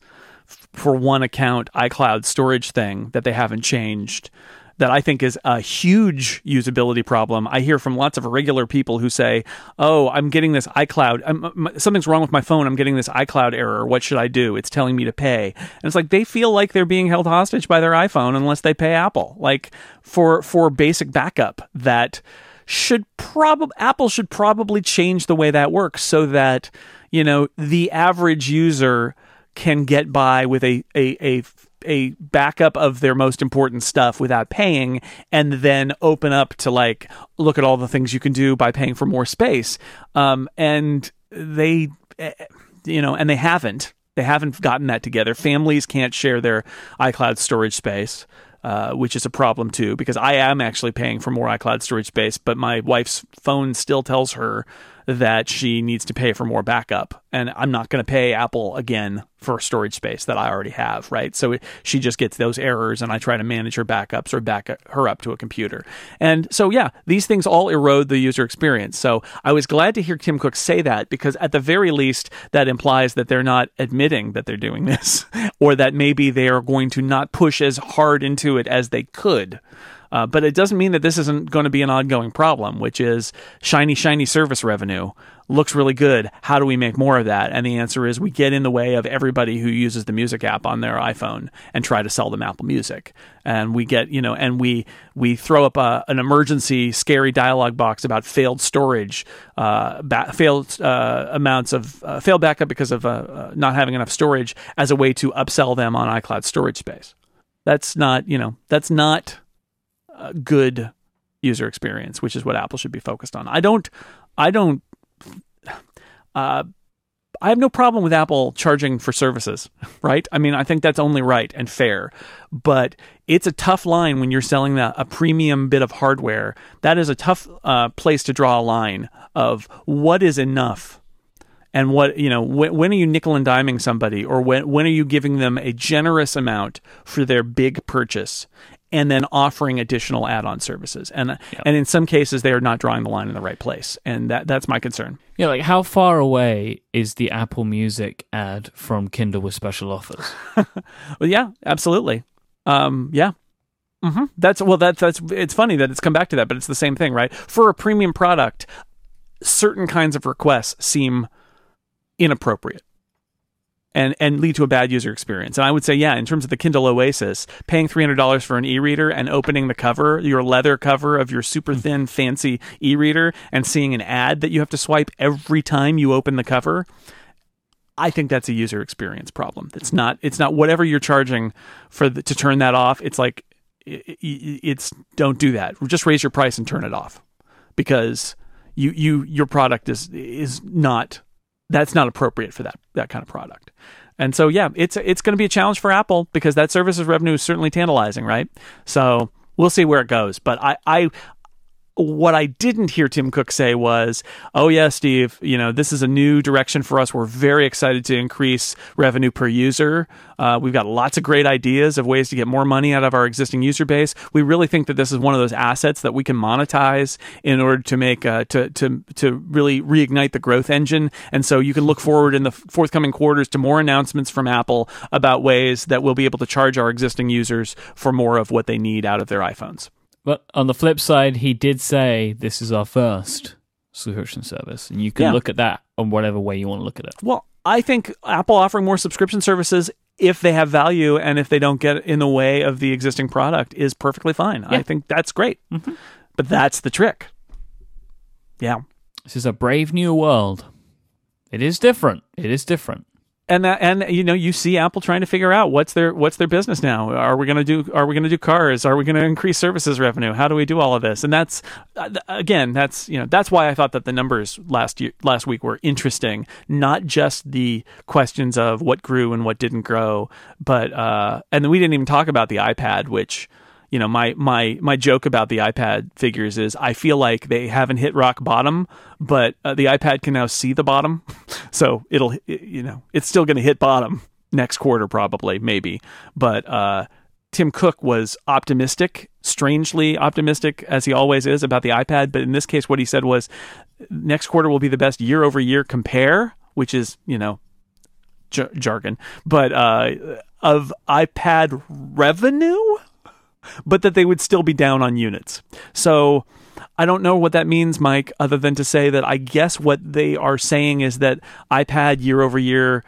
for one account iCloud storage thing that they haven't changed that I think is a huge usability problem. I hear from lots of regular people who say, "Oh, I'm getting this iCloud. I'm, something's wrong with my phone. I'm getting this iCloud error. What should I do? It's telling me to pay." And it's like they feel like they're being held hostage by their iPhone unless they pay Apple. Like for for basic backup that should probably Apple should probably change the way that works so that, you know, the average user can get by with a a, a a backup of their most important stuff without paying and then open up to like look at all the things you can do by paying for more space um, and they eh, you know and they haven't they haven't gotten that together families can't share their icloud storage space uh, which is a problem too because i am actually paying for more icloud storage space but my wife's phone still tells her that she needs to pay for more backup. And I'm not going to pay Apple again for storage space that I already have, right? So she just gets those errors and I try to manage her backups or back her up to a computer. And so, yeah, these things all erode the user experience. So I was glad to hear Tim Cook say that because at the very least, that implies that they're not admitting that they're doing this or that maybe they are going to not push as hard into it as they could. Uh, but it doesn't mean that this isn't going to be an ongoing problem, which is shiny, shiny service revenue looks really good. How do we make more of that? And the answer is we get in the way of everybody who uses the music app on their iPhone and try to sell them Apple Music. And we get, you know, and we we throw up a, an emergency scary dialogue box about failed storage, uh, ba- failed uh, amounts of uh, failed backup because of uh, uh, not having enough storage as a way to upsell them on iCloud storage space. That's not, you know, that's not a good user experience, which is what Apple should be focused on. I don't, I don't, uh, I have no problem with Apple charging for services, right? I mean, I think that's only right and fair, but it's a tough line when you're selling a, a premium bit of hardware. That is a tough uh, place to draw a line of what is enough and what you know when, when, are you nickel and diming somebody or when when are you giving them a generous amount for their big purchase and then offering additional add-on services. And yep. and in some cases they are not drawing the line in the right place. And that that's my concern. Yeah, like how far away is the Apple Music ad from Kindle with special offers? well, yeah, absolutely. Um, yeah. Mm-hmm. That's well. That's that's. It's funny that it's come back to that, but it's the same thing, right? For a premium product, certain kinds of requests seem inappropriate and and lead to a bad user experience. And I would say, yeah, in terms of the Kindle Oasis, paying three hundred dollars for an e-reader and opening the cover, your leather cover of your super mm. thin, fancy e-reader, and seeing an ad that you have to swipe every time you open the cover. I think that's a user experience problem. It's not. It's not whatever you're charging for the, to turn that off. It's like it's don't do that. Just raise your price and turn it off because you you your product is is not that's not appropriate for that that kind of product. And so yeah, it's it's going to be a challenge for Apple because that services revenue is certainly tantalizing, right? So we'll see where it goes. But I I what I didn't hear Tim Cook say was, "Oh yeah, Steve, you know this is a new direction for us. We're very excited to increase revenue per user. Uh, we've got lots of great ideas of ways to get more money out of our existing user base. We really think that this is one of those assets that we can monetize in order to make uh, to to to really reignite the growth engine. And so you can look forward in the forthcoming quarters to more announcements from Apple about ways that we'll be able to charge our existing users for more of what they need out of their iPhones." But on the flip side, he did say this is our first subscription service, and you can yeah. look at that on whatever way you want to look at it. Well, I think Apple offering more subscription services if they have value and if they don't get in the way of the existing product is perfectly fine. Yeah. I think that's great. Mm-hmm. But that's the trick. Yeah. This is a brave new world. It is different. It is different and that, and you know you see Apple trying to figure out what's their what's their business now. Are we going to do Are we going to do cars? Are we going to increase services revenue? How do we do all of this? And that's uh, again that's you know that's why I thought that the numbers last year last week were interesting. Not just the questions of what grew and what didn't grow, but uh, and we didn't even talk about the iPad, which you know my my my joke about the iPad figures is I feel like they haven't hit rock bottom, but uh, the iPad can now see the bottom, so it'll you know it's still going to hit bottom next quarter probably maybe, but uh, Tim Cook was optimistic, strangely optimistic as he always is about the iPad, but in this case what he said was next quarter will be the best year over year compare, which is you know jargon, but uh, of iPad revenue, but that they would still be down on units. So I don't know what that means, Myke, other than to say that I guess what they are saying is that iPad year over year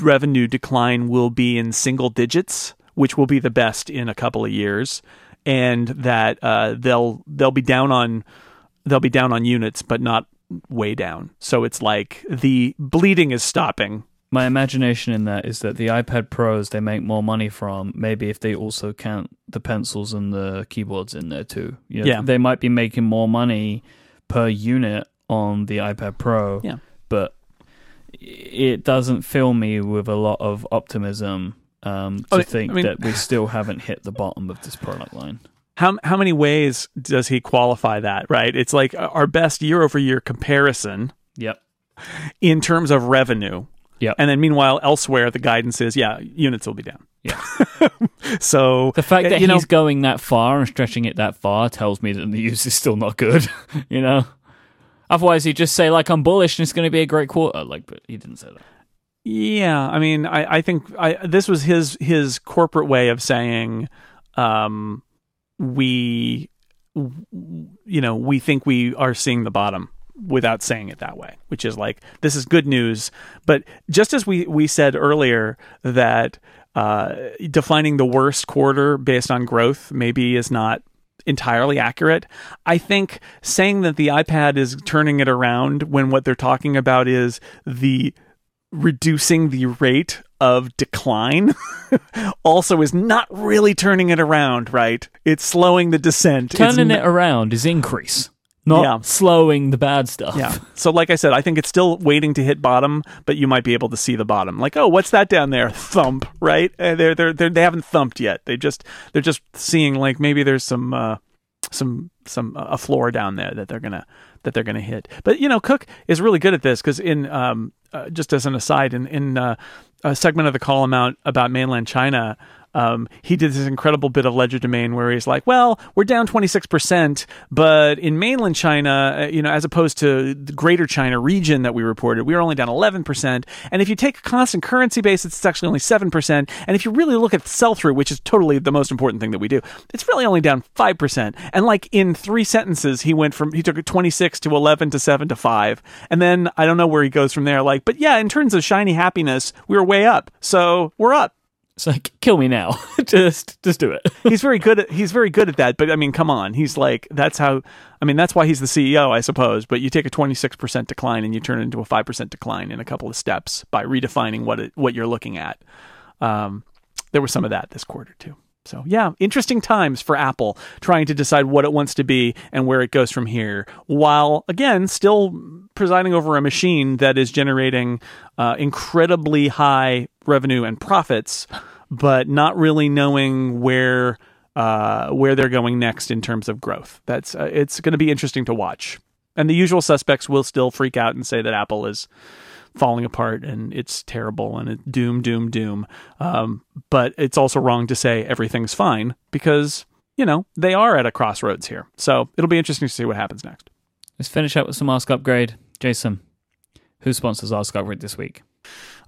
revenue decline will be in single digits, which will be the best in a couple of years, and that uh, they'll they'll be down on they'll be down on units, but not way down. So it's like the bleeding is stopping. My imagination in that is that the iPad Pros they make more money from maybe if they also count the pencils and the keyboards in there too. You know, Yeah. They might be making more money per unit on the iPad Pro. Yeah. But it doesn't fill me with a lot of optimism um, to mean- think I mean- that we still haven't hit the bottom of this product line. How how many ways does he qualify that? Right? It's like our best year over year comparison Yep. in terms of revenue. Yep. And then meanwhile, elsewhere, the guidance is, yeah, units will be down. Yeah. So The fact that you know, he's going that far and stretching it that far tells me that the use is still not good. you know. Otherwise, he'd just say like I'm bullish and it's going to be a great quarter. Like, but he didn't say that. Yeah, I mean, I, I think I, this was his his corporate way of saying, um, we, you know, we think we are seeing the bottom without saying it that way, which is like this is good news. But just as we we said earlier that uh, defining the worst quarter based on growth maybe is not entirely accurate. I think saying that the iPad is turning it around when what they're talking about is the reducing the rate of decline also is not really turning it around, right? It's slowing the descent. It's Turning n- it around is increase, not Yeah. slowing the bad stuff. Yeah. So, like I said, I think it's still waiting to hit bottom, but you might be able to see the bottom. Like, oh, what's that down there? Thump, right? Uh, they're, they're, they're, they haven't thumped yet. They just they're just seeing like maybe there's some uh, some some uh, a floor down there that they're gonna that they're gonna hit. But you know, Cook is really good at this because in um, uh, just as an aside, in in uh, a segment of the column out about mainland China. Um, he did this incredible bit of legerdemain where he's like, well, we're down 26%, but in mainland China, uh, you know, as opposed to the greater China region that we reported, we were only down 11%. And if you take a constant currency basis, it's actually only 7%. And if you really look at sell through, which is totally the most important thing that we do, it's really only down 5%. And like in three sentences, he went from, he took it 26 to 11 to 7 to 5. And then I don't know where he goes from there. Like, but yeah, in terms of shiny happiness, we were way up. So we're up. It's like kill me now. just just do it. he's very good at he's very good at that but i mean come on he's like that's how i mean that's why he's the ceo i suppose but you take a 26% decline and you turn it into a 5% decline in a couple of steps by redefining what it, what you're looking at um, there was some of that this quarter too so yeah interesting times for apple trying to decide what it wants to be and where it goes from here while again still presiding over a machine that is generating uh, incredibly high revenue and profits but not really knowing where uh, where they're going next in terms of growth. That's uh, it's going to be interesting to watch. And the usual suspects will still freak out and say that Apple is falling apart and it's terrible and it, doom, doom, doom. Um, but it's also wrong to say everything's fine because you know they are at a crossroads here. So it'll be interesting to see what happens next. Let's finish up with some Ask Upgrade. Jason, who sponsors Ask Upgrade this week?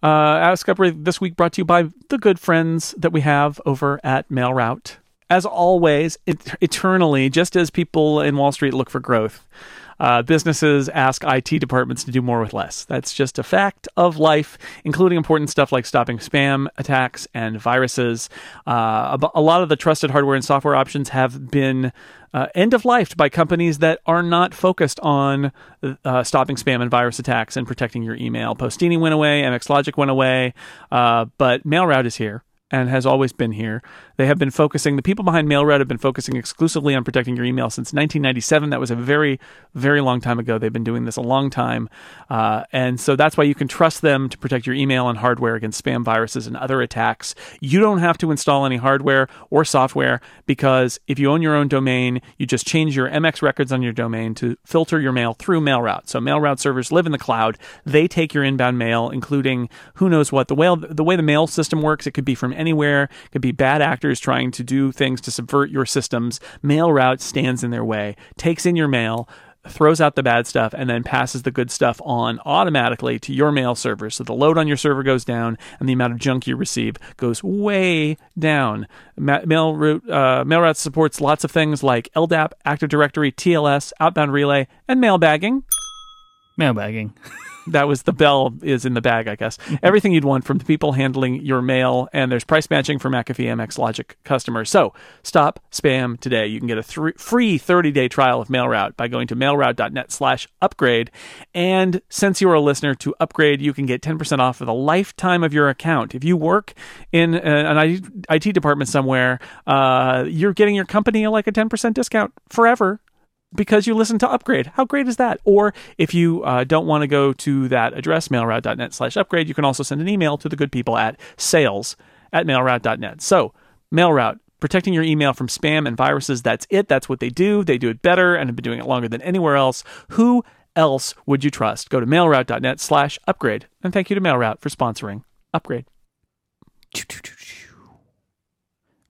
Uh, Ask Upgrade this week brought to you by the good friends that we have over at MailRoute. As always, et- eternally, just as people in Wall Street look for growth, uh, businesses ask IT departments to do more with less. That's just a fact of life, including important stuff like stopping spam attacks and viruses. Uh, a, lot of the trusted hardware and software options have been uh, end of life by companies that are not focused on uh, stopping spam and virus attacks and protecting your email. Postini went away, MX Logic went away, uh, but MailRoute is here and has always been here. They have been focusing, the people behind MailRoute have been focusing exclusively on protecting your email since 1997. That was a very, very long time ago. They've been doing this a long time. Uh, and so that's why you can trust them to protect your email and hardware against spam viruses and other attacks. You don't have to install any hardware or software because if you own your own domain, you just change your MX records on your domain to filter your mail through MailRoute. So MailRoute servers live in the cloud. They take your inbound mail, including who knows what. The way, the way the mail system works, it could be from anywhere. It could be bad actors trying to do things to subvert your systems. MailRoute stands in their way, takes in your mail, throws out the bad stuff, and then passes the good stuff on automatically to your mail server. So the load on your server goes down, and the amount of junk you receive goes way down. Ma- MailRoute, uh, MailRoute supports lots of things like LDAP, Active Directory, TLS, Outbound Relay, and mailbagging. Mailbagging. that was the bell is in the bag, I guess. Everything you'd want from the people handling your mail, and there's price matching for McAfee MX Logic customers. So stop spam today. You can get a th- free 30 day trial of MailRoute by going to mailroute.net slash upgrade. And since you're a listener to upgrade, you can get 10% off for the lifetime of your account. If you work in an IT department somewhere, uh, you're getting your company like a 10% discount forever because you listen to Upgrade. How great is that? Or if you uh, don't want to go to that address, mailroute.net slash upgrade, you can also send an email to the good people at sales at mailroute.net. So, MailRoute, protecting your email from spam and viruses, that's it. That's what they do. They do it better and have been doing it longer than anywhere else. Who else would you trust? Go to mailroute.net slash upgrade. And thank you to MailRoute for sponsoring Upgrade.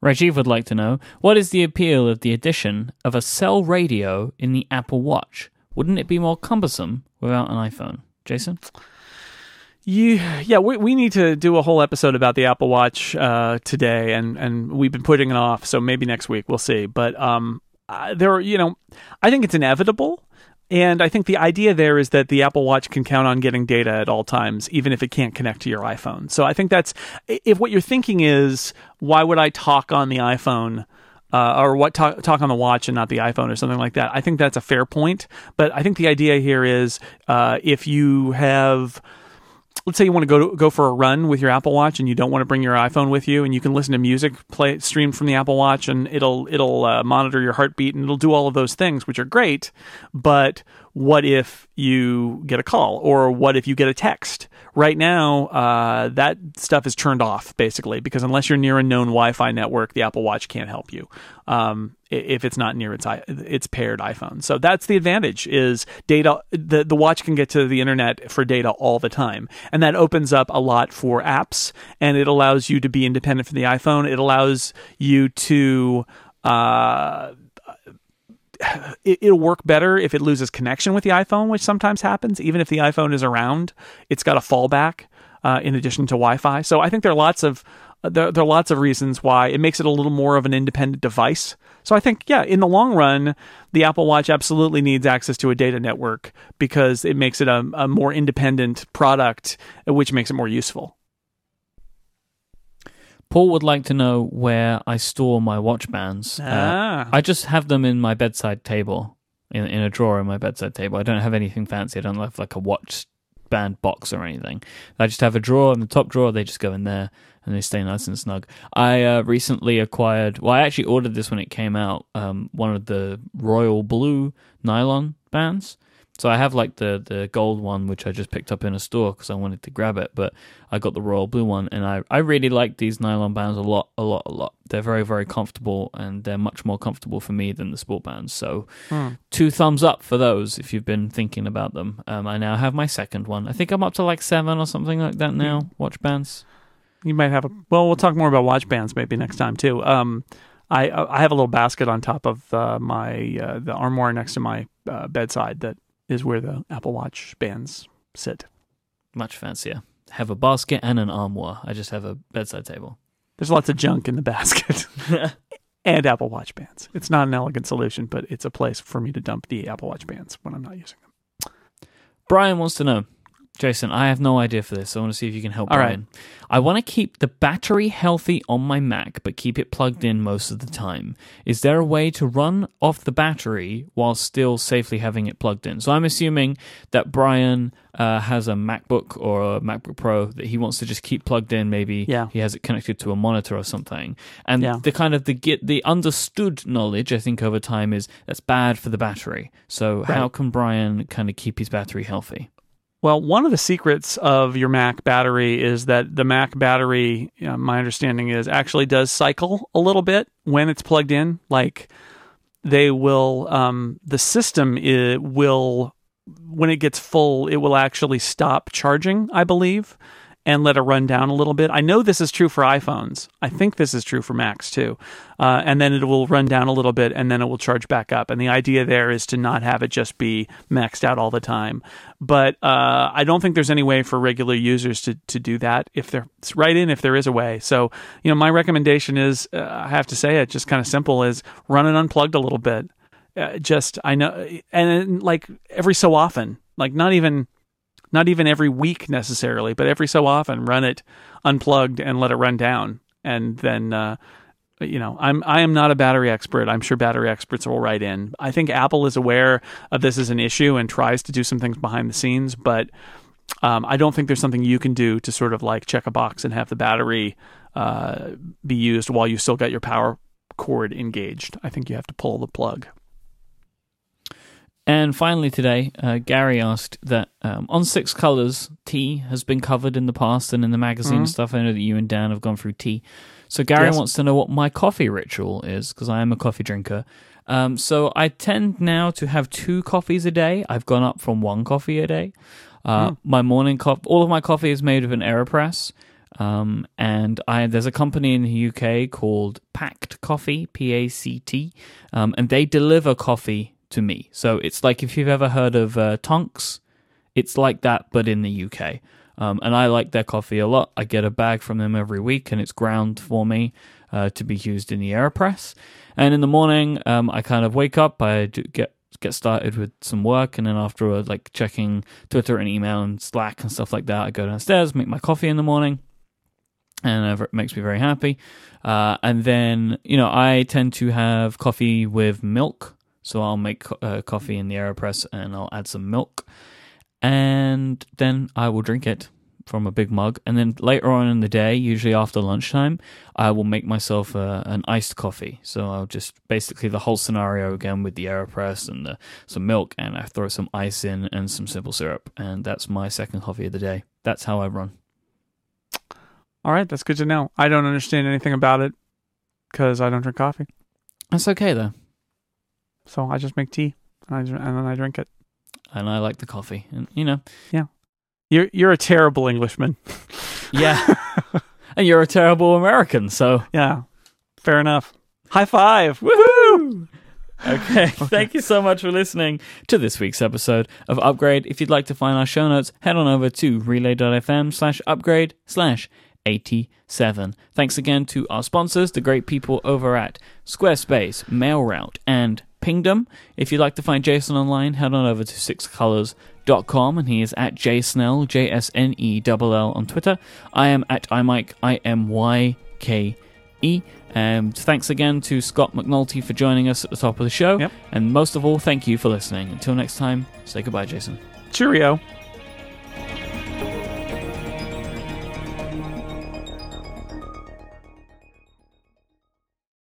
Rajiv would like to know what is the appeal of the addition of a cell radio in the Apple Watch? Wouldn't it be more cumbersome without an iPhone? Jason? Yeah, yeah, we, we need to do a whole episode about the Apple Watch uh, today, and, and we've been putting it off, so maybe next week we'll see. But um, uh, there, you know, I think it's inevitable and I think the idea there is that the Apple Watch can count on getting data at all times, even if it can't connect to your iPhone. So I think that's if what you're thinking is, why would I talk on the iPhone? Uh, or what talk, talk on the watch and not the iPhone or something like that. I think that's a fair point. But I think the idea here is uh, if you have let's say you want to go to, go for a run with your Apple Watch and you don't want to bring your iPhone with you, and you can listen to music play streamed from the Apple Watch, and it'll it'll uh, monitor your heartbeat and it'll do all of those things, which are great. But what if you get a call, or what if you get a text? Right now, uh, that stuff is turned off basically because unless you're near a known Wi-Fi network, the Apple Watch can't help you. Um, if it's not near its its paired iPhone. So that's the advantage is data the the watch can get to the internet for data all the time. And that opens up a lot for apps and it allows you to be independent from the iPhone. It allows you to uh, it, will work better if it loses connection with the iPhone, which sometimes happens. Even if the iPhone is around, it's got a fallback uh, in addition to Wi-Fi. So I think there are lots of there, there, are lots of reasons why it makes it a little more of an independent device. So I think, yeah, in the long run, the Apple Watch absolutely needs access to a data network because it makes it a, a more independent product, which makes it more useful. Paul would like to know where I store my watch bands. Uh, ah. Uh, I just have them in my bedside table, in, in a drawer in my bedside table. I don't have anything fancy. I don't have like a watch band box or anything. I just have a drawer in the top drawer. They just go in there and they stay nice and snug. I uh, recently acquired. Well, I actually ordered this when it came out. Um, one of the royal blue nylon bands. So I have like the the gold one, which I just picked up in a store because I wanted to grab it, but I got the royal blue one, and I I really like these nylon bands a lot, a lot, a lot. They're very very comfortable, and they're much more comfortable for me than the sport bands. So hmm. two thumbs up for those if you've been thinking about them. Um, I now have my second one. I think I'm up to like seven or something like that now. Watch bands. You might have a well. We'll talk more about watch bands maybe next time too. Um, I I have a little basket on top of uh, my uh, the armoire next to my uh, bedside that is where the Apple Watch bands sit. Much fancier. Have a basket and an armoire. I just have a bedside table. There's lots of junk in the basket. and Apple Watch bands. It's not an elegant solution, but it's a place for me to dump the Apple Watch bands when I'm not using them. Brian wants to know Jason, I have no idea for this. I want to see if you can help. All Brian. right. I want to keep the battery healthy on my Mac, but keep it plugged in most of the time. Is there a way to run off the battery while still safely having it plugged in? So I'm assuming that Brian uh, has a MacBook or a MacBook Pro that he wants to just keep plugged in. Maybe yeah. he has it connected to a monitor or something. And yeah. the kind of the get the understood knowledge, I think, over time is that's bad for the battery. So right. how can Brian kind of keep his battery healthy? Well, one of the secrets of your Mac battery is that the Mac battery, you know, my understanding is, actually does cycle a little bit when it's plugged in. Like they will, um, the system will, when it gets full, it will actually stop charging, I believe. And let it run down a little bit. I know this is true for iPhones. I think this is true for Macs too. Uh, and then it will run down a little bit and then it will charge back up. And the idea there is to not have it just be maxed out all the time. But uh, I don't think there's any way for regular users to, to do that if they're right in if there is a way. So, you know, my recommendation is uh, I have to say it just kind of simple is run it unplugged a little bit. Uh, just I know and like every so often, like not even not even every week necessarily, but every so often run it unplugged and let it run down. And then, uh, you know, I'm I am not a battery expert. I'm sure battery experts will write in. I think Apple is aware of this as an issue and tries to do some things behind the scenes, but um, I don't think there's something you can do to sort of like check a box and have the battery uh, be used while you still got your power cord engaged. I think you have to pull the plug. And finally, today, uh, Gary asked that um, on Six Colors, tea has been covered in the past and in the magazine Mhm. stuff. I know that you and Dan have gone through tea. So Gary Yes. wants to know what my coffee ritual is because I am a coffee drinker. Um, so I tend now to have two coffees a day. I've gone up from one coffee a day. Uh, Mm. My morning coffee, all of my coffee is made with an Aeropress. Um, and I there's a company in the UK called Pact Coffee, P A C T, um, and they deliver coffee to me. So it's like if you've ever heard of uh, Tonx, it's like that, but in the UK. Um, and I like their coffee a lot. I get a bag from them every week, and it's ground for me uh, to be used in the Aeropress. And in the morning, um, I kind of wake up, I get get started with some work, and then after uh, like checking Twitter and email and Slack and stuff like that, I go downstairs, make my coffee in the morning, and it makes me very happy. Uh, and then you know I tend to have coffee with milk, so I'll make co- uh, coffee in the Aeropress and I'll add some milk, and then I will drink it from a big mug. And then later on in the day, usually after lunchtime, I will make myself uh, an iced coffee. So I'll just basically the whole scenario again with the Aeropress and the, some milk, and I throw some ice in and some simple syrup, and that's my second coffee of the day. That's how I run. All right, that's good to know. I don't understand anything about it because I don't drink coffee. That's okay though, So I just make tea and, I, and then I drink it. and I like the coffee, and you know, Yeah, You're you're a terrible Englishman. yeah. and you're a terrible American, so Yeah, fair enough. High five! Woohoo! Okay. Thank you so much for listening to this week's episode of Upgrade. If you'd like to find our show notes, head on over to relay.fm slash upgrade slash 87. Thanks again to our sponsors, the great people over at Squarespace, MailRoute, and Pingdom. If you'd like to find Jason online, head on over to sixcolors.com and he is at jsnell, J S N E L L on Twitter. I am at imyke, I M Y K E. And thanks again to Scott McNulty for joining us at the top of the show. Yep. And most of all, thank you for listening. Until next time, say goodbye, Jason. Cheerio.